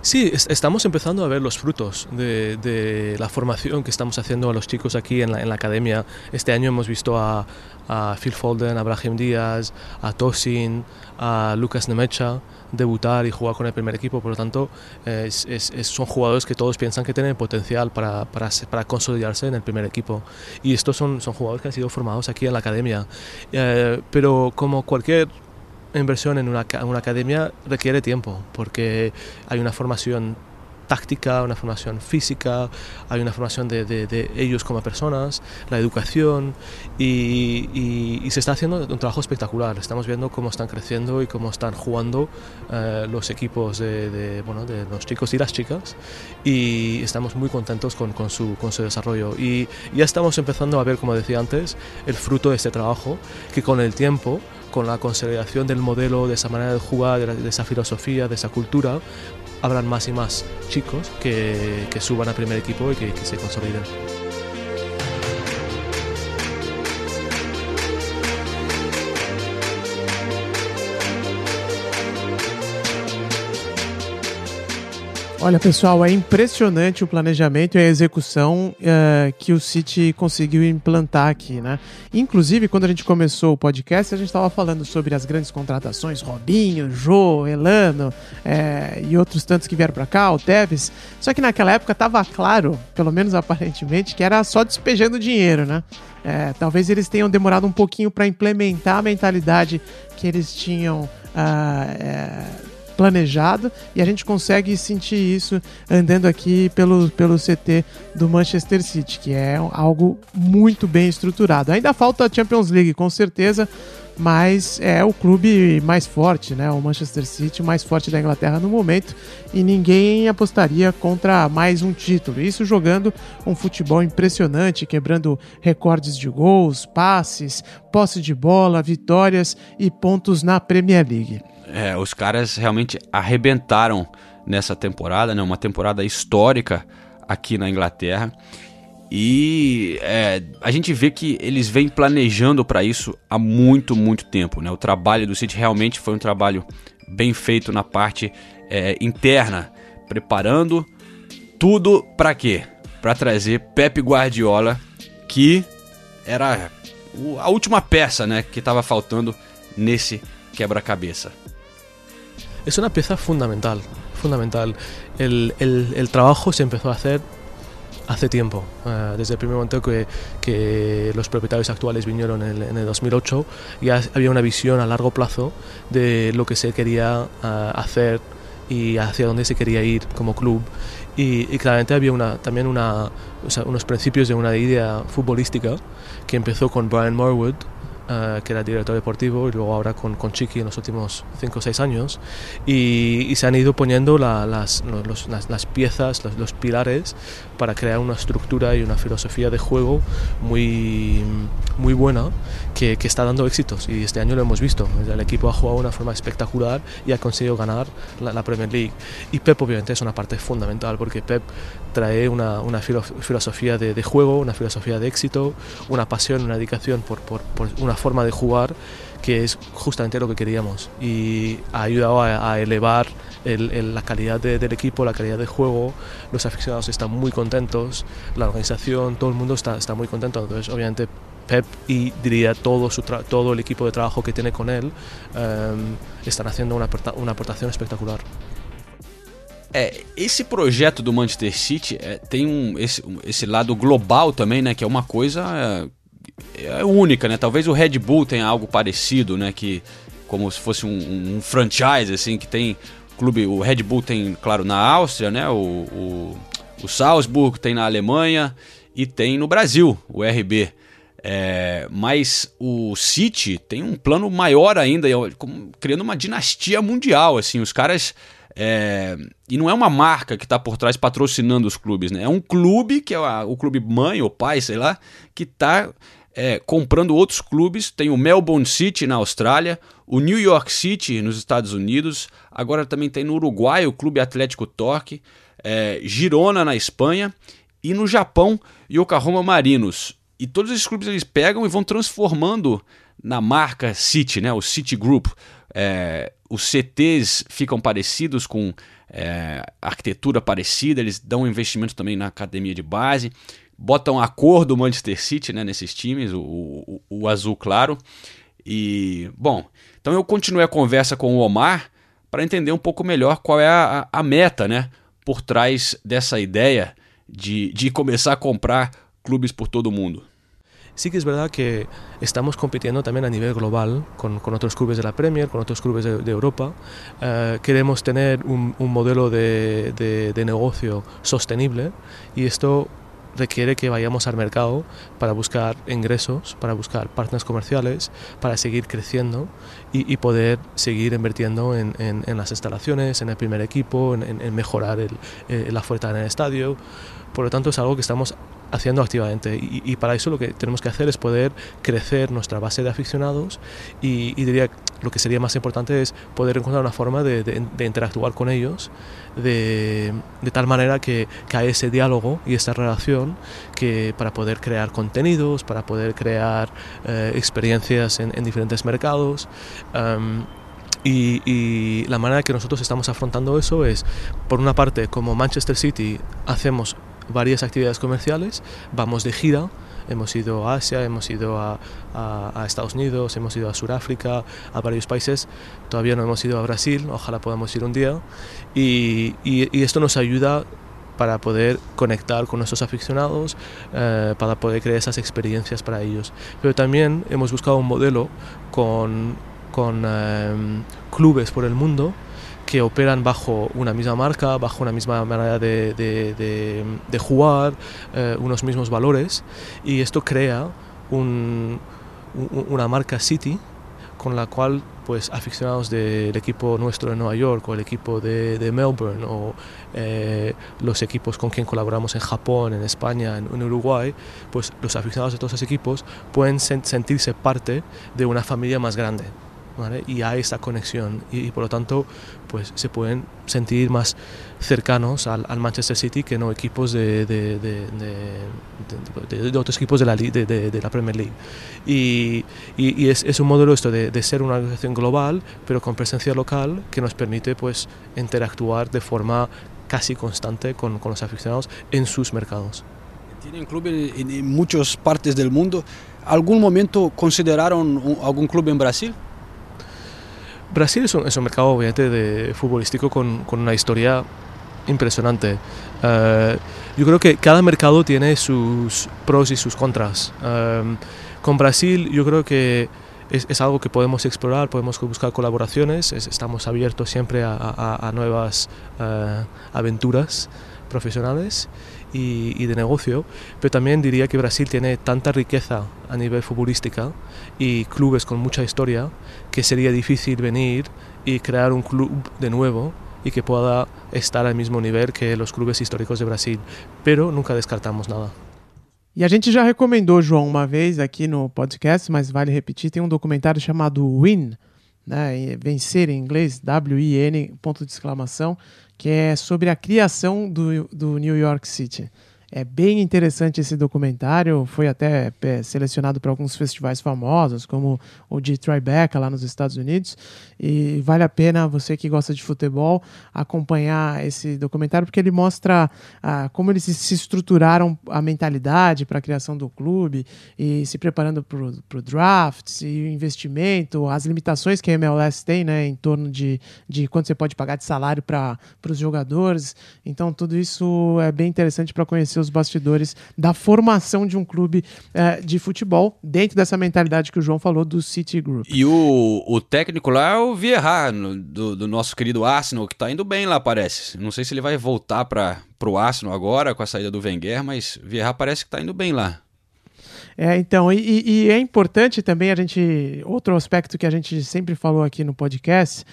Sí, es- estamos empezando a ver los frutos de, de la formación que estamos haciendo a los chicos aquí en la, en la academia. Este año hemos visto a, a Phil Foden, a Brahim Díaz, a Tosin, a Lucas Nemecha debutar y jugar con el primer equipo. Por lo tanto, es- es- son jugadores que todos piensan que tienen potencial para, para, para consolidarse en el primer equipo. Y estos son, son jugadores que han sido formados aquí en la academia. Eh, pero como cualquier inversión en una, una academia requiere tiempo, porque hay una formación táctica, una formación física, hay una formación de, de- de ellos como personas, la educación y, y- y se está haciendo un trabajo espectacular. Estamos viendo cómo están creciendo y cómo están jugando eh, los equipos de, de, bueno, de los chicos y las chicas y estamos muy contentos con, con su, con su desarrollo. Y ya estamos empezando a ver, como decía antes, el fruto de este trabajo que con el tiempo con la consolidación del modelo, de esa manera de jugar, de, esa filosofía, de esa cultura, habrán más y más chicos que, que suban al primer equipo y que se consoliden. Olha, pessoal, é impressionante o planejamento e a execução eh, que o City conseguiu implantar aqui, né? Inclusive, quando a gente começou o podcast, a gente estava falando sobre as grandes contratações, Robinho, Jô, Elano eh, e outros tantos que vieram para cá, o Tevez. Só que naquela época estava claro, pelo menos aparentemente, que era só despejando dinheiro, né? Eh, talvez eles tenham demorado um pouquinho para implementar a mentalidade que eles tinham ah, eh, planejado e a gente consegue sentir isso andando aqui pelo, pelo CT do Manchester City, que é algo muito bem estruturado. Ainda falta a Champions League, com certeza, mas é o clube mais forte, né? O Manchester City, mais forte da Inglaterra no momento, e ninguém apostaria contra mais um título. Isso jogando um futebol impressionante, quebrando recordes de gols, passes, posse de bola, vitórias e pontos na Premier League. É, os caras realmente arrebentaram nessa temporada, né? Uma temporada histórica aqui na Inglaterra. E é, a gente vê que eles vêm planejando para isso há muito, muito tempo. Né? O trabalho do City realmente foi um trabalho bem feito na parte é, interna, preparando tudo para quê? Para trazer Pep Guardiola, que era a última peça né, que estava faltando nesse quebra-cabeça. Es una pieza fundamental, fundamental. El, el- el trabajo se empezó a hacer hace tiempo, eh, desde el primer momento que, que los propietarios actuales vinieron en el, en el 2008, ya había una visión a largo plazo de lo que se quería eh, hacer y hacia dónde se quería ir como club. Y, y claramente había una, también una, o sea, unos principios de una idea futbolística que empezó con Brian Morwood, eh, que era director deportivo, y luego ahora con, con Chiqui en los últimos 5 o 6 años. Y, y se han ido poniendo la- las, los- las, las piezas, los, los pilares para crear una estructura y una filosofía de juego muy, muy buena que, que está dando éxitos. Y este año lo hemos visto. El equipo ha jugado de una forma espectacular y ha conseguido ganar la, la Premier League. Y Pep obviamente es una parte fundamental porque Pep trae una, una filo- filosofía de, de juego, una filosofía de éxito, una pasión, una dedicación por, por- por una forma de jugar que es justamente lo que queríamos. Y ha ayudado a, a elevar el- el- la calidad de- del equipo, la calidad de juego, los aficionados están muy contentos, la organización, todo el mundo está, está muy contento, entonces obviamente Pep y diría todo, su todo el equipo de trabajo que tiene con él um, están haciendo una, una aportación espectacular. É, esse projeto do Manchester City é, tem um, esse, esse lado global também, né? Que é uma coisa é, é, única, né? Talvez o Red Bull tenha algo parecido, né? Que como se fosse um, um franchise, assim, que tem clube. O Red Bull tem, claro, na Áustria, né? O, o, o Salzburg tem na Alemanha e tem no Brasil, o RB. É, mas o City tem um plano maior ainda, criando uma dinastia mundial. Assim, os caras é, e não é uma marca que está por trás patrocinando os clubes, né? É um clube, que é o clube mãe ou pai, sei lá, que está é, comprando outros clubes. Tem o Melbourne City na Austrália, o New York City nos Estados Unidos, agora também tem no Uruguai o Clube Atlético Torque, é, Girona na Espanha e no Japão Yokohama Marinos. E todos esses clubes eles pegam e vão transformando na marca City, né? O City Group. É, os CTs ficam parecidos com é, arquitetura parecida, eles dão investimento também na academia de base, botam a cor do Manchester City né, nesses times, o, o, o azul claro. E, bom, então eu continuei a conversa com o Omar para entender um pouco melhor qual é a, a meta né, por trás dessa ideia de, de começar a comprar clubes por todo mundo. Sí que es verdad que estamos compitiendo también a nivel global con, con otros clubes de la Premier, con otros clubes de, de Europa. Uh, queremos tener un, un modelo de, de, de, negocio sostenible y esto requiere que vayamos al mercado para buscar ingresos, para buscar partners comerciales, para seguir creciendo y, y poder seguir invirtiendo en, en, en, las instalaciones, en el primer equipo, en, en mejorar el, eh, la oferta en el estadio. Por lo tanto, es algo que estamos haciendo activamente. Y, y, para eso lo que tenemos que hacer es poder crecer nuestra base de aficionados y, y diría lo que sería más importante es poder encontrar una forma de, de, de interactuar con ellos de, de tal manera que, que, hay ese diálogo y esta relación que para poder crear contenidos, para poder crear eh, experiencias en, en, diferentes mercados. Um, y, y, la manera que nosotros estamos afrontando eso es, por una parte, como Manchester City, hacemos varias actividades comerciales, vamos de gira, hemos ido a Asia, hemos ido a, a, a, Estados Unidos, hemos ido a Sudáfrica, a varios países, todavía no hemos ido a Brasil, ojalá podamos ir un día, y, y, y esto nos ayuda para poder conectar con nuestros aficionados, eh, para poder crear esas experiencias para ellos. Pero también hemos buscado un modelo con, con eh, clubes por el mundo que operan bajo una misma marca, bajo una misma manera de, jugar, eh, unos mismos valores, y esto crea un, un, una marca City con la cual pues aficionados del equipo nuestro de Nueva York o el equipo de, Melbourne o eh, los equipos con quien colaboramos en Japón, en España, en, Uruguay, pues los aficionados de todos esos equipos pueden sen sentirse parte de una familia más grande. ¿Vale? y hay esta conexión y, y, por lo tanto pues se pueden sentir más cercanos al, al Manchester City que no equipos de, de, de, de otros equipos de la, de, la Premier League y, y, y es, es, un modelo esto de, ser una organización global pero con presencia local que nos permite pues interactuar de forma casi constante con, con los aficionados en sus mercados. Tienen clubes en, en muchas partes del mundo. ¿Algún momento consideraron un, algún club en Brasil? Brasil es un, es un, mercado obviamente de futbolístico con, con una historia impresionante. Uh, yo creo que cada mercado tiene sus pros y sus contras. Uh, con Brasil yo creo que es, es, algo que podemos explorar, podemos buscar colaboraciones, es, estamos abiertos siempre a, a, a nuevas uh, aventuras profesionales y, y, de negocio, pero también diría que Brasil tiene tanta riqueza a nivel futbolística y clubes con mucha historia que sería difícil venir y crear un club de nuevo y que pueda estar al mismo nivel que los clubes históricos de Brasil, pero nunca descartamos nada. E a gente já recomendou, João, uma vez aqui no podcast, mas vale repetir, tem um documentário chamado Win, né, vencer em inglês, W-I-N, ponto de exclamação, que é sobre a criação do, do New York City. É bem interessante esse documentário, foi até é, selecionado para alguns festivais famosos, como o de Tribeca lá nos Estados Unidos, e vale a pena você que gosta de futebol acompanhar esse documentário porque ele mostra ah, como eles se estruturaram a mentalidade para a criação do clube e se preparando para o draft, e o investimento, as limitações que a MLS tem, né, em torno de, de quanto você pode pagar de salário para os jogadores. Então tudo isso é bem interessante para conhecer os bastidores da formação de um clube é, de futebol dentro dessa mentalidade que o João falou do City Group. E o, o técnico lá é o Vieira, do, do nosso querido Arsenal, que está indo bem lá, parece. Não sei se ele vai voltar para o Arsenal agora com a saída do Wenger, mas Vieira parece que está indo bem lá. É, então, e, e, é importante também a gente. Outro aspecto que a gente sempre falou aqui no podcast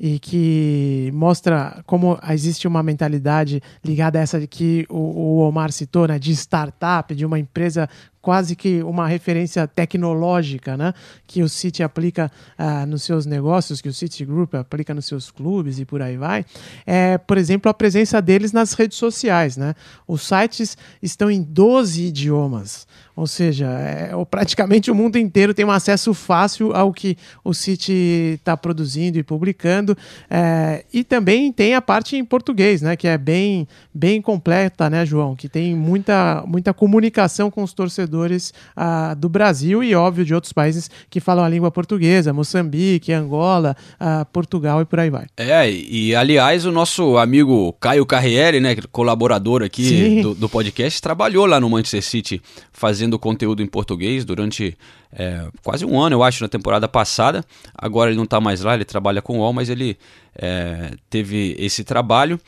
e que mostra como existe uma mentalidade ligada a essa que o, Omar citou, né, de startup, de uma empresa quase que uma referência tecnológica, né, que o City aplica uh, nos seus negócios, que o City Group aplica nos seus clubes e por aí vai, é, por exemplo, a presença deles nas redes sociais, né? Os sites estão em 12 idiomas, ou seja, é, praticamente o mundo inteiro tem um acesso fácil ao que o City está produzindo e publicando, é, e também tem a parte em português, né, que é bem, bem completa, né, João, que tem muita, muita comunicação com os torcedores ah, do Brasil e, óbvio, de outros países que falam a língua portuguesa, Moçambique, Angola, ah, Portugal e por aí vai. É, e aliás, o nosso amigo Caio Carriere, né, colaborador aqui do, do, podcast, trabalhou lá no Manchester City fazendo conteúdo em português durante é, quase um ano, eu acho, na temporada passada. Agora ele não está mais lá, ele trabalha com o UOL, mas ele é, teve esse trabalho.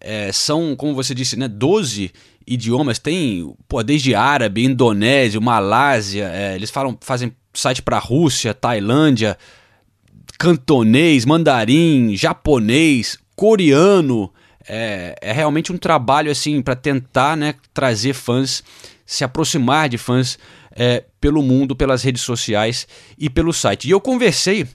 É, são, como você disse, né, 12 idiomas, tem pô, desde árabe, indonésio, Malásia, é, eles falam, fazem site para Rússia, Tailândia, cantonês, mandarim, japonês, coreano. É, é realmente um trabalho assim para tentar né, trazer fãs, se aproximar de fãs é, pelo mundo, pelas redes sociais e pelo site. E eu conversei,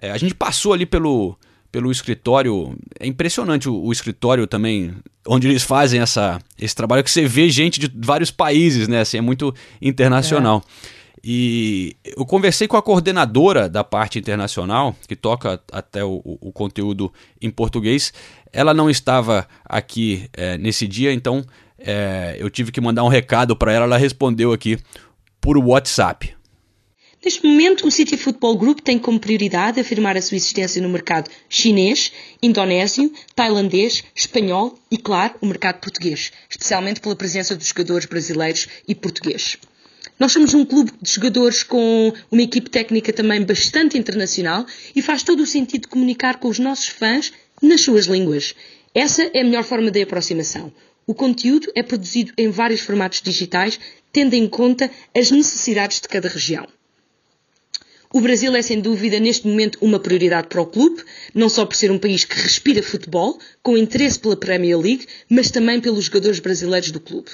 é, a gente passou ali pelo pelo escritório. É impressionante o, o, escritório também, onde eles fazem essa, esse trabalho, que você vê gente de vários países, né? Assim, é muito internacional. É. E eu conversei com a coordenadora da parte internacional, que toca até o, o conteúdo em português. Ela não estava aqui é, nesse dia, então é, eu tive que mandar um recado para ela. Ela respondeu aqui por WhatsApp. Neste momento, o City Football Group tem como prioridade afirmar a sua existência no mercado chinês, indonésio, tailandês, espanhol e, claro, o mercado português, especialmente pela presença dos jogadores brasileiros e portugueses. Nós somos um clube de jogadores com uma equipe técnica também bastante internacional e faz todo o sentido comunicar com os nossos fãs nas suas línguas. Essa é a melhor forma de aproximação. O conteúdo é produzido em vários formatos digitais, tendo em conta as necessidades de cada região. O Brasil é sem dúvida neste momento uma prioridade para o clube, não só por ser um país que respira futebol, com interesse pela Premier League, mas também pelos jogadores brasileiros do clube.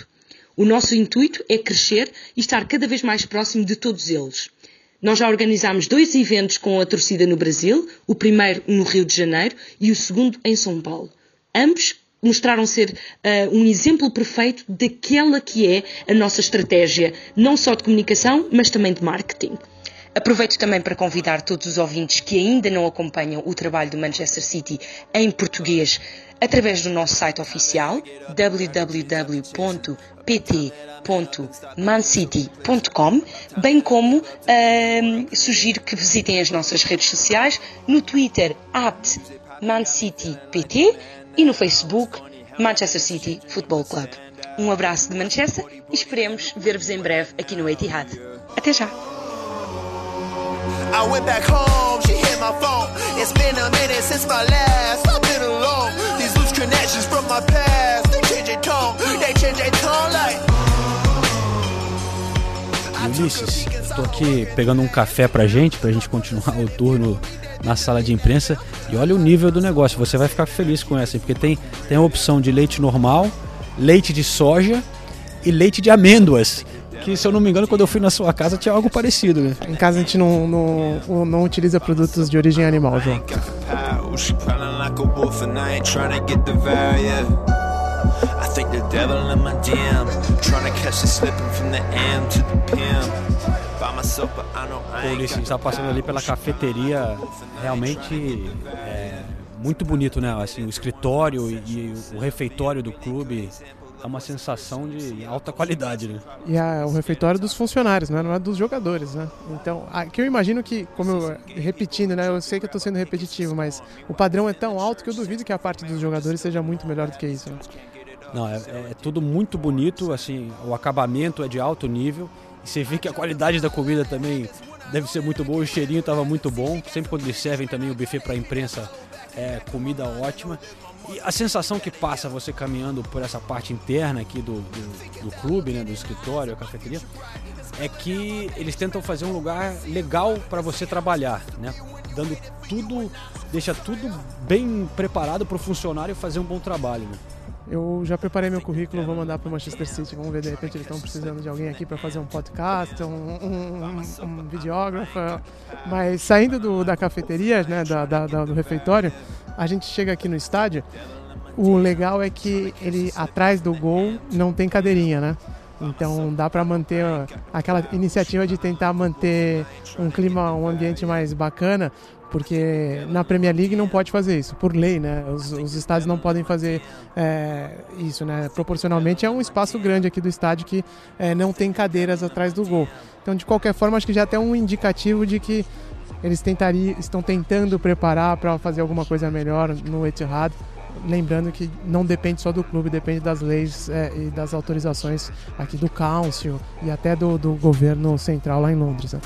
O nosso intuito é crescer e estar cada vez mais próximo de todos eles. Nós já organizámos dois eventos com a torcida no Brasil, o primeiro no Rio de Janeiro e o segundo em São Paulo. Ambos mostraram ser uh, um exemplo perfeito daquela que é a nossa estratégia, não só de comunicação, mas também de marketing. Aproveito também para convidar todos os ouvintes que ainda não acompanham o trabalho do Manchester City em português através do nosso site oficial www.pt.mancity.com, bem como uh, sugiro que visitem as nossas redes sociais no Twitter at ManCityPT e no Facebook Manchester City Football Club. Um abraço de Manchester e esperemos ver-vos em breve aqui no Etihad. Até já! I went back home, she hit my phone. It's been a minute since my last. I've been alone. These loose connections from my past. They change their tone, they change their tone like. Ulisses, tô aqui pegando um café pra gente, pra gente continuar o turno na sala de imprensa. E olha o nível do negócio, você vai ficar feliz com essa, porque tem, tem a opção de leite normal, leite de soja e leite de amêndoas que, se eu não me engano, quando eu fui na sua casa tinha algo parecido, né? Em casa a gente não, não, não utiliza produtos de origem animal, João. Devil in my DM. Trying to catch the slipping from the M to the PM. Ain't Ulisses, a got gente tá passando ali pela cafeteria, realmente é muito bonito, né? Assim, o escritório e o refeitório do clube é uma sensação de alta qualidade, né? E é o refeitório dos funcionários, né? não é dos jogadores, né? Então, aqui eu imagino que, como eu, repetindo, né? Eu sei que eu tô sendo repetitivo, mas o padrão é tão alto que eu duvido que a parte dos jogadores seja muito melhor do que isso, né? Não, é, é tudo muito bonito, assim, o acabamento é de alto nível. E você vê que a qualidade da comida também deve ser muito boa, o cheirinho estava muito bom. Sempre quando eles servem também o buffet para a imprensa, é comida ótima. E a sensação que passa você caminhando por essa parte interna aqui do, do, do clube, né, do escritório, a cafeteria, é que eles tentam fazer um lugar legal para você trabalhar, né? Dando tudo, deixa tudo bem preparado para o funcionário fazer um bom trabalho. Né? Eu já preparei meu currículo, vou mandar para o Manchester City. Vamos ver, de repente eles estão precisando de alguém aqui para fazer um podcast, um, um, um, videógrafo. Mas saindo do, da cafeteria, né, da, da, do refeitório, a gente chega aqui no estádio. O legal é que ele atrás do gol não tem cadeirinha, né? Então dá para manter aquela iniciativa de tentar manter um clima, um ambiente mais bacana, porque na Premier League não pode fazer isso, por lei, né? Os, os estádios não podem fazer é, isso, né? Proporcionalmente é um espaço grande aqui do estádio que é, não tem cadeiras atrás do gol. Então, de qualquer forma, acho que já tem um indicativo de que eles tentariam, estão tentando preparar para fazer alguma coisa melhor no Etihad. Lembrando que não depende só do clube, depende das leis é, e das autorizações aqui do Council e até do, do governo central lá em Londres. Né?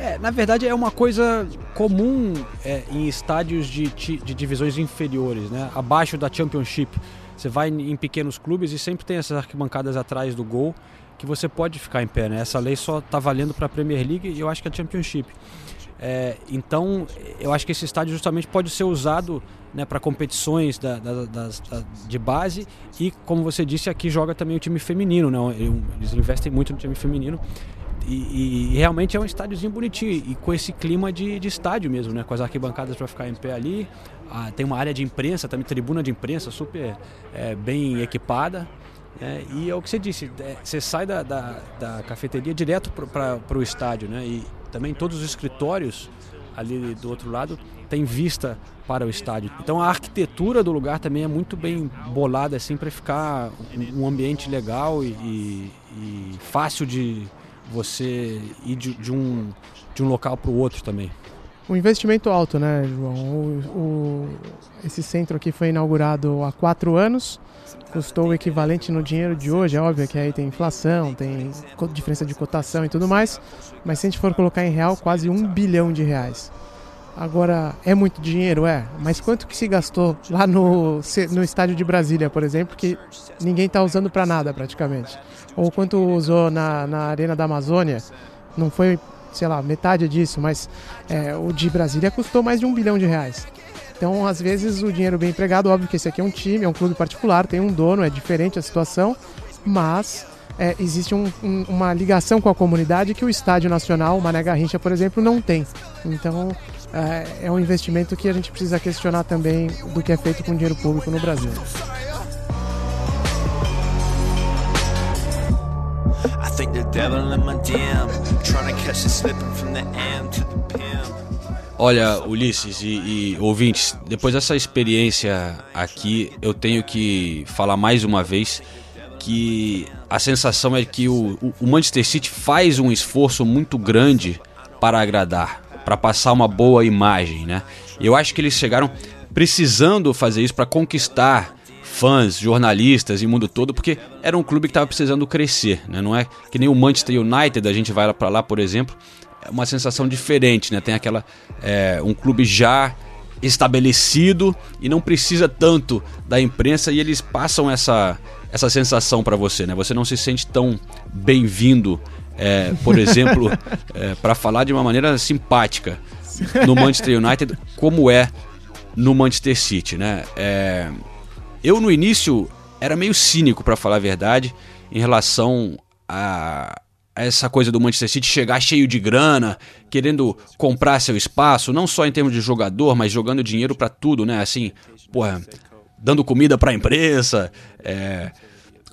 É, na verdade é uma coisa comum é, em estádios de, de divisões inferiores, né? Abaixo da Championship. Você vai em pequenos clubes e sempre tem essas arquibancadas atrás do gol que você pode ficar em pé, né? Essa lei só está valendo para a Premier League e eu acho que a Championship. É, então, eu acho que esse estádio justamente pode ser usado né, para competições da, da, da, de base e, como você disse, aqui joga também o time feminino, né? Eles investem muito no time feminino e, realmente é um estádiozinho bonitinho e com esse clima de, de estádio mesmo, né? Com as arquibancadas para ficar em pé ali. Ah, tem uma área de imprensa, também tribuna de imprensa super é, bem equipada. É, e é o que você disse, é, você sai da, da, da cafeteria direto para o estádio, né? E também todos os escritórios ali do outro lado têm vista para o estádio. Então a arquitetura do lugar também é muito bem bolada assim para ficar um, um ambiente legal e, e, e fácil de você ir de, de um, de um local para o outro também. Um investimento alto, né, João? O, o, esse centro aqui foi inaugurado há quatro anos, custou o equivalente no dinheiro de hoje, é óbvio que aí tem inflação, tem diferença de cotação e tudo mais, mas se a gente for colocar em real, quase um bilhão de reais. Agora, é muito dinheiro? É, mas quanto que se gastou lá no, no estádio de Brasília, por exemplo, que ninguém está usando para nada praticamente? Ou quanto usou na, na Arena da Amazônia? Não foi, sei lá, metade disso, mas é, o de Brasília custou mais de um bilhão de reais. Então, às vezes, o dinheiro bem empregado, óbvio que esse aqui é um time, é um clube particular, tem um dono, é diferente a situação, mas é, existe um, um, uma ligação com a comunidade que o Estádio Nacional, o Mané Garrincha, por exemplo, não tem. Então, é, é um investimento que a gente precisa questionar também do que é feito com dinheiro público no Brasil. Olha, Ulisses e, e, ouvintes, depois dessa experiência aqui, eu tenho que falar mais uma vez que a sensação é que o, o Manchester City faz um esforço muito grande para agradar, para passar uma boa imagem, né? Eu acho que eles chegaram precisando fazer isso para conquistar fãs, jornalistas e mundo todo, porque era um clube que estava precisando crescer, né? Não é que nem o Manchester United, a gente vai para lá, por exemplo, é uma sensação diferente, né? Tem aquela é, um clube já estabelecido e não precisa tanto da imprensa e eles passam essa essa sensação para você, né? Você não se sente tão bem-vindo, é, por exemplo, é, para falar de uma maneira simpática no Manchester United, como é no Manchester City, né? É, eu no início era meio cínico, para falar a verdade, em relação a, essa coisa do Manchester City chegar cheio de grana, querendo comprar seu espaço, não só em termos de jogador, mas jogando dinheiro para tudo, né? Assim, porra, dando comida para a imprensa, é,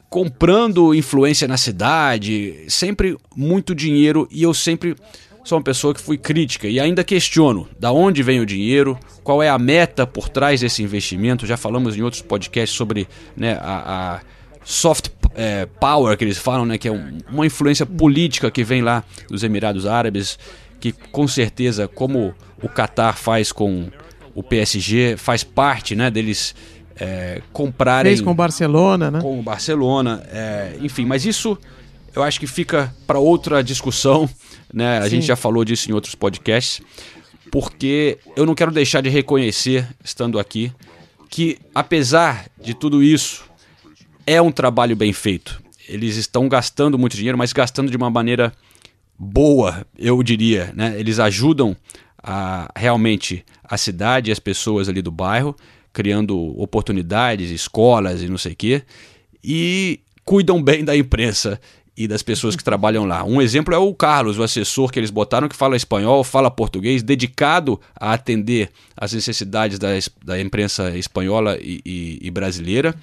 comprando influência na cidade, sempre muito dinheiro e eu sempre sou uma pessoa que fui crítica e ainda questiono da onde vem o dinheiro, qual é a meta por trás desse investimento. Já falamos em outros podcasts sobre né, a, a soft é, power que eles falam, né, que é um, uma influência política que vem lá dos Emirados Árabes, que com certeza, como o Qatar faz com o PSG, faz parte né, deles é, comprarem. Fez com o Barcelona, né? Com o Barcelona, é, enfim, mas isso eu acho que fica para outra discussão, né? A Sim. gente já falou disso em outros podcasts, porque eu não quero deixar de reconhecer, estando aqui, que apesar de tudo isso, é um trabalho bem feito. Eles estão gastando muito dinheiro, mas gastando de uma maneira boa, eu diria, né? Eles ajudam a, realmente a cidade e as pessoas ali do bairro criando oportunidades, escolas e não sei o quê, e cuidam bem da imprensa e das pessoas que trabalham lá. Um exemplo é o Carlos, o assessor que eles botaram, que fala espanhol, fala português, dedicado a atender às necessidades da, da imprensa espanhola e, e, e brasileira.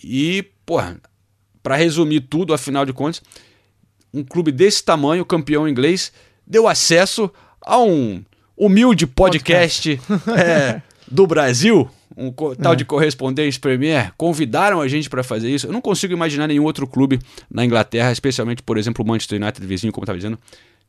E, porra, para resumir tudo, afinal de contas, um clube desse tamanho, campeão inglês, deu acesso a um humilde podcast, podcast. É, do Brasil, um tal é. de correspondente Premier, convidaram a gente para fazer isso. Eu não consigo imaginar nenhum outro clube na Inglaterra, especialmente, por exemplo, o Manchester United, vizinho, como estava dizendo,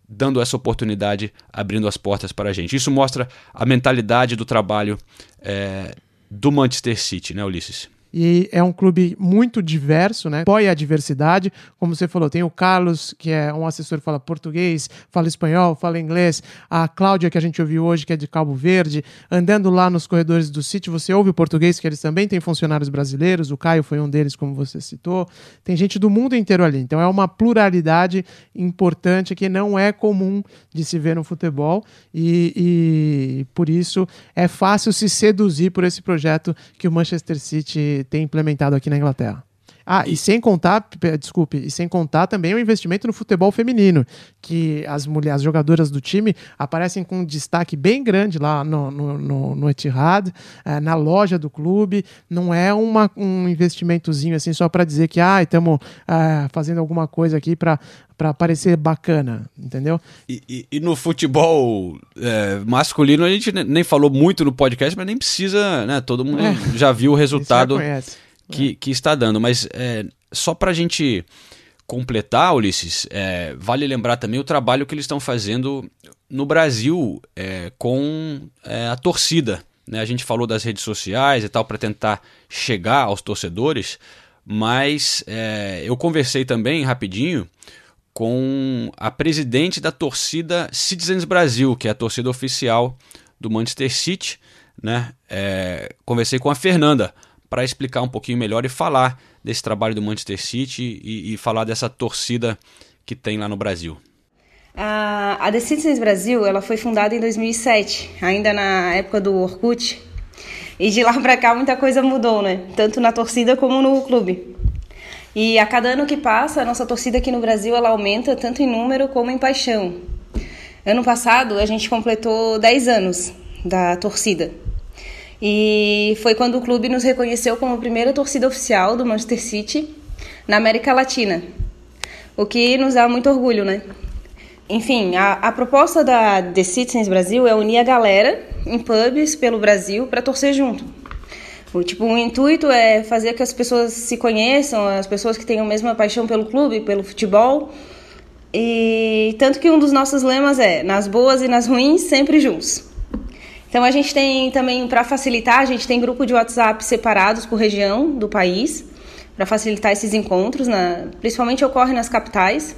dando essa oportunidade, abrindo as portas para a gente. Isso mostra a mentalidade do trabalho é, do Manchester City, né, Ulisses? E é um clube muito diverso, né? Apoia a diversidade, como você falou, tem o Carlos, que é um assessor que fala português, fala espanhol, fala inglês, a Cláudia, que a gente ouviu hoje, que é de Cabo Verde, andando lá nos corredores do sítio, você ouve o português, que eles também têm funcionários brasileiros, o Caio foi um deles, como você citou, tem gente do mundo inteiro ali, então é uma pluralidade importante que não é comum de se ver no futebol. E, e por isso é fácil se seduzir por esse projeto que o Manchester City tem implementado aqui na Inglaterra. Ah, e sem contar, desculpe, e sem contar também o investimento no futebol feminino, que as mulheres, as jogadoras do time aparecem com um destaque bem grande lá no, no, no, no Etihad, é, na loja do clube. Não é uma, um investimentozinho assim só para dizer que ah, estamos é, fazendo alguma coisa aqui para para parecer bacana, entendeu? E, e, e no futebol é, masculino a gente nem falou muito no podcast, mas nem precisa, né? Todo mundo é. já viu o resultado que, que está dando. Mas é, só para a gente completar, Ulisses, é, vale lembrar também o trabalho que eles estão fazendo no Brasil é, com é, a torcida. Né? A gente falou das redes sociais e tal para tentar chegar aos torcedores, mas é, eu conversei também rapidinho com a presidente da torcida Citizens Brasil, que é a torcida oficial do Manchester City. Né? É, conversei com a Fernanda para explicar um pouquinho melhor e falar desse trabalho do Manchester City e, e falar dessa torcida que tem lá no Brasil. A, The Citizens Brasil ela foi fundada em 2007, ainda na época do Orkut. E de lá para cá muita coisa mudou, né? Tanto na torcida como no clube. E a cada ano que passa, a nossa torcida aqui no Brasil ela aumenta tanto em número como em paixão. Ano passado a gente completou 10 anos da torcida. E foi quando o clube nos reconheceu como a primeira torcida oficial do Manchester City na América Latina, o que nos dá muito orgulho, né? Enfim, a, a proposta da The Citizens Brasil é unir a galera em pubs pelo Brasil para torcer junto. O, tipo, o intuito é fazer que as pessoas se conheçam, as pessoas que tenham a mesma paixão pelo clube, pelo futebol. E tanto que um dos nossos lemas é: nas boas e nas ruins, sempre juntos. Então a gente tem também, para facilitar, a gente tem grupo de WhatsApp separados por região do país, para facilitar esses encontros, na, principalmente ocorre nas capitais.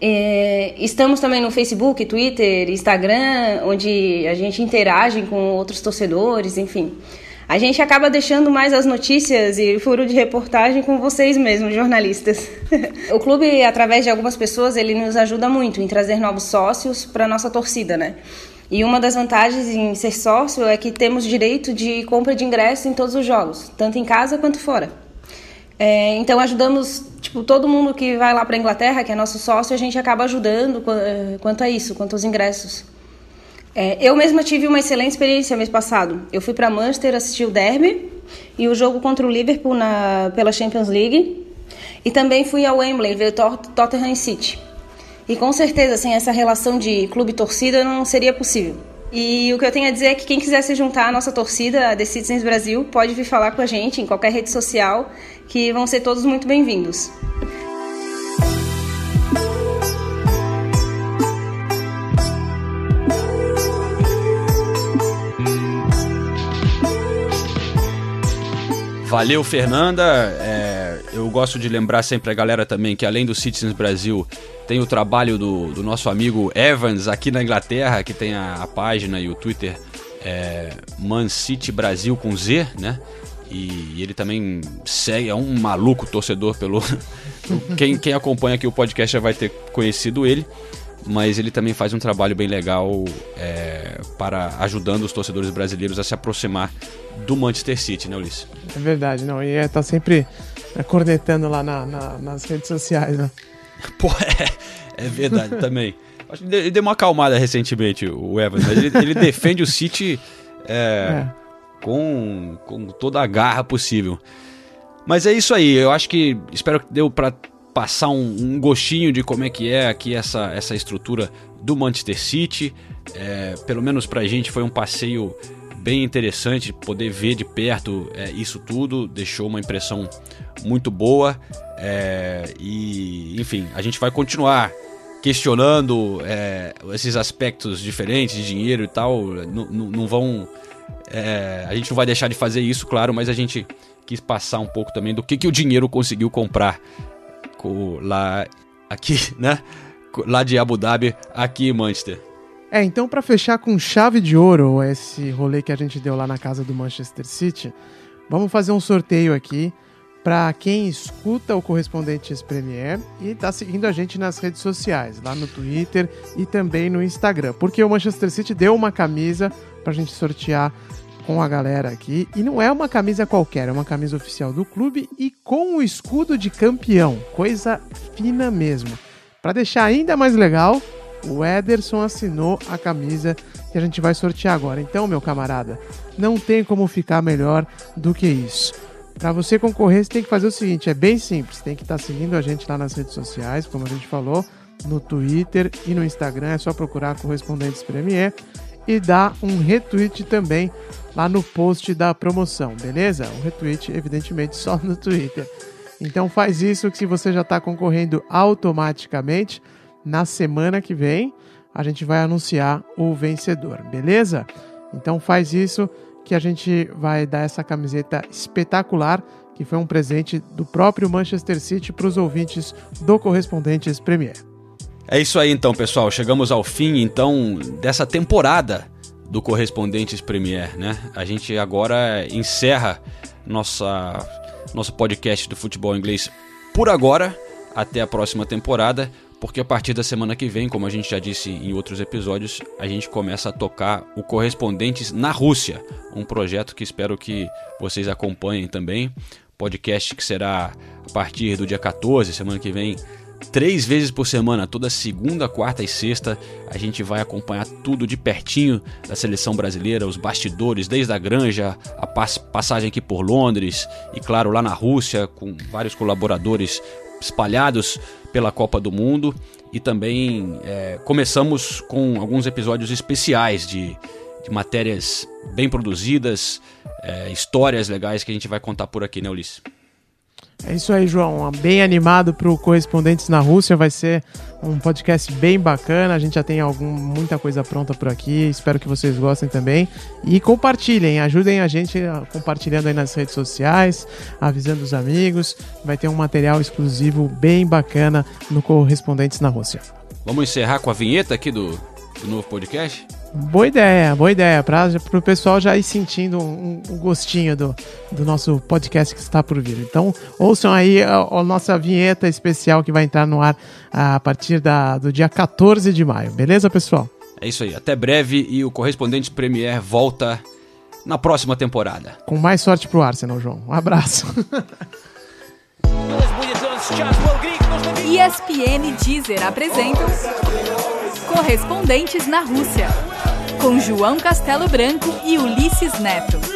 É, estamos também no Facebook, Twitter, Instagram, onde a gente interage com outros torcedores, enfim. A gente acaba deixando mais as notícias e furo de reportagem com vocês mesmos, jornalistas. o clube, através de algumas pessoas, ele nos ajuda muito em trazer novos sócios para nossa torcida, né? E uma das vantagens em ser sócio é que temos direito de compra de ingresso em todos os jogos, tanto em casa quanto fora. É, então ajudamos tipo todo mundo que vai lá para a Inglaterra, que é nosso sócio, a gente acaba ajudando eh, quanto a isso, quanto aos ingressos. É, eu mesma tive uma excelente experiência mês passado. Eu fui para Manchester assistir o Derby e o jogo contra o Liverpool na, pela Champions League. E também fui ao Wembley ver o Tottenham City. E com certeza, sem essa relação de clube-torcida, não seria possível. E o que eu tenho a dizer é que quem quiser se juntar à nossa torcida, a The Citizens Brasil, pode vir falar com a gente em qualquer rede social, que vão ser todos muito bem-vindos. Valeu, Fernanda. É, eu gosto de lembrar sempre a galera também que além do Citizens Brasil tem o trabalho do, do nosso amigo Evans aqui na Inglaterra, que tem a, a página e o Twitter é, Man City Brasil com Z, né? E, ele também segue, é um maluco torcedor pelo. quem, quem acompanha aqui o podcast já vai ter conhecido ele mas ele também faz um trabalho bem legal é, para ajudando os torcedores brasileiros a se aproximar do Manchester City, né, Ulisses? É verdade, não. E é, tá sempre é, cornetando lá na, na, nas redes sociais, né? Pô, é, é verdade também. Acho que ele deu uma acalmada recentemente, o Evans. Ele, ele defende o City é, é. Com, com toda a garra possível. Mas é isso aí. Eu acho que espero que deu para passar um, um, gostinho de como é que é aqui essa, essa estrutura do Manchester City. É, pelo menos pra gente foi um passeio bem interessante poder ver de perto é, isso tudo, deixou uma impressão muito boa. É, e, enfim, a gente vai continuar questionando é, esses aspectos diferentes de dinheiro e tal. não vão. É, a gente não vai deixar de fazer isso, claro, mas a gente quis passar um pouco também do que, que o dinheiro conseguiu comprar lá aqui, né? Lá de Abu Dhabi, aqui em Manchester. É, então para fechar com chave de ouro esse rolê que a gente deu lá na casa do Manchester City, vamos fazer um sorteio aqui para quem escuta o correspondente Premier e está seguindo a gente nas redes sociais, lá no Twitter e também no Instagram, porque o Manchester City deu uma camisa para a gente sortear com a galera aqui. E não é uma camisa qualquer, é uma camisa oficial do clube e com o escudo de campeão. Coisa fina mesmo. Para deixar ainda mais legal, o Ederson assinou a camisa que a gente vai sortear agora. Então, meu camarada, não tem como ficar melhor do que isso. Para você concorrer, você tem que fazer o seguinte: é bem simples. Tem que estar tá seguindo a gente lá nas redes sociais, como a gente falou, no Twitter e no Instagram. É só procurar Correspondentes Premier e dar um retweet também lá no post da promoção, beleza? Um retweet, evidentemente, só no Twitter. Então faz isso que se você já está concorrendo automaticamente, na semana que vem a gente vai anunciar o vencedor, beleza? Então faz isso que a gente vai dar essa camiseta espetacular que foi um presente do próprio Manchester City para os ouvintes do Correspondentes Premier. É isso aí então, pessoal. Chegamos ao fim então dessa temporada do Correspondentes Premier, né? A gente agora encerra nossa nosso podcast do futebol inglês por agora, até a próxima temporada, porque a partir da semana que vem, como a gente já disse em outros episódios, a gente começa a tocar o Correspondentes na Rússia, um projeto que espero que vocês acompanhem também. Podcast que será a partir do dia 14, semana que vem, três vezes por semana, toda segunda, quarta e sexta, a gente vai acompanhar tudo de pertinho da seleção brasileira, os bastidores, desde a granja, a passagem aqui por Londres e, claro, lá na Rússia, com vários colaboradores espalhados pela Copa do Mundo. E também é, começamos com alguns episódios especiais de, de matérias bem produzidas, é, histórias legais que a gente vai contar por aqui, né, Ulisses? É isso aí, João. Bem animado para o Correspondentes na Rússia. Vai ser um podcast bem bacana. A gente já tem algum, muita coisa pronta por aqui. Espero que vocês gostem também. E compartilhem, ajudem a gente compartilhando aí nas redes sociais, avisando os amigos. Vai ter um material exclusivo bem bacana no Correspondentes na Rússia. Vamos encerrar com a vinheta aqui do, do novo podcast? Boa ideia, boa ideia, para o pessoal já ir sentindo um, um, gostinho do, do nosso podcast que está por vir. Então, ouçam aí a, a, nossa vinheta especial que vai entrar no ar a partir da, do dia 14 de maio, beleza, pessoal? É isso aí, até breve e o Correspondente Premier volta na próxima temporada. Com mais sorte pro Arsenal, João. Um abraço. ESPN Deezer apresentam Correspondentes na Rússia com João Castelo Branco e Ulisses Neto.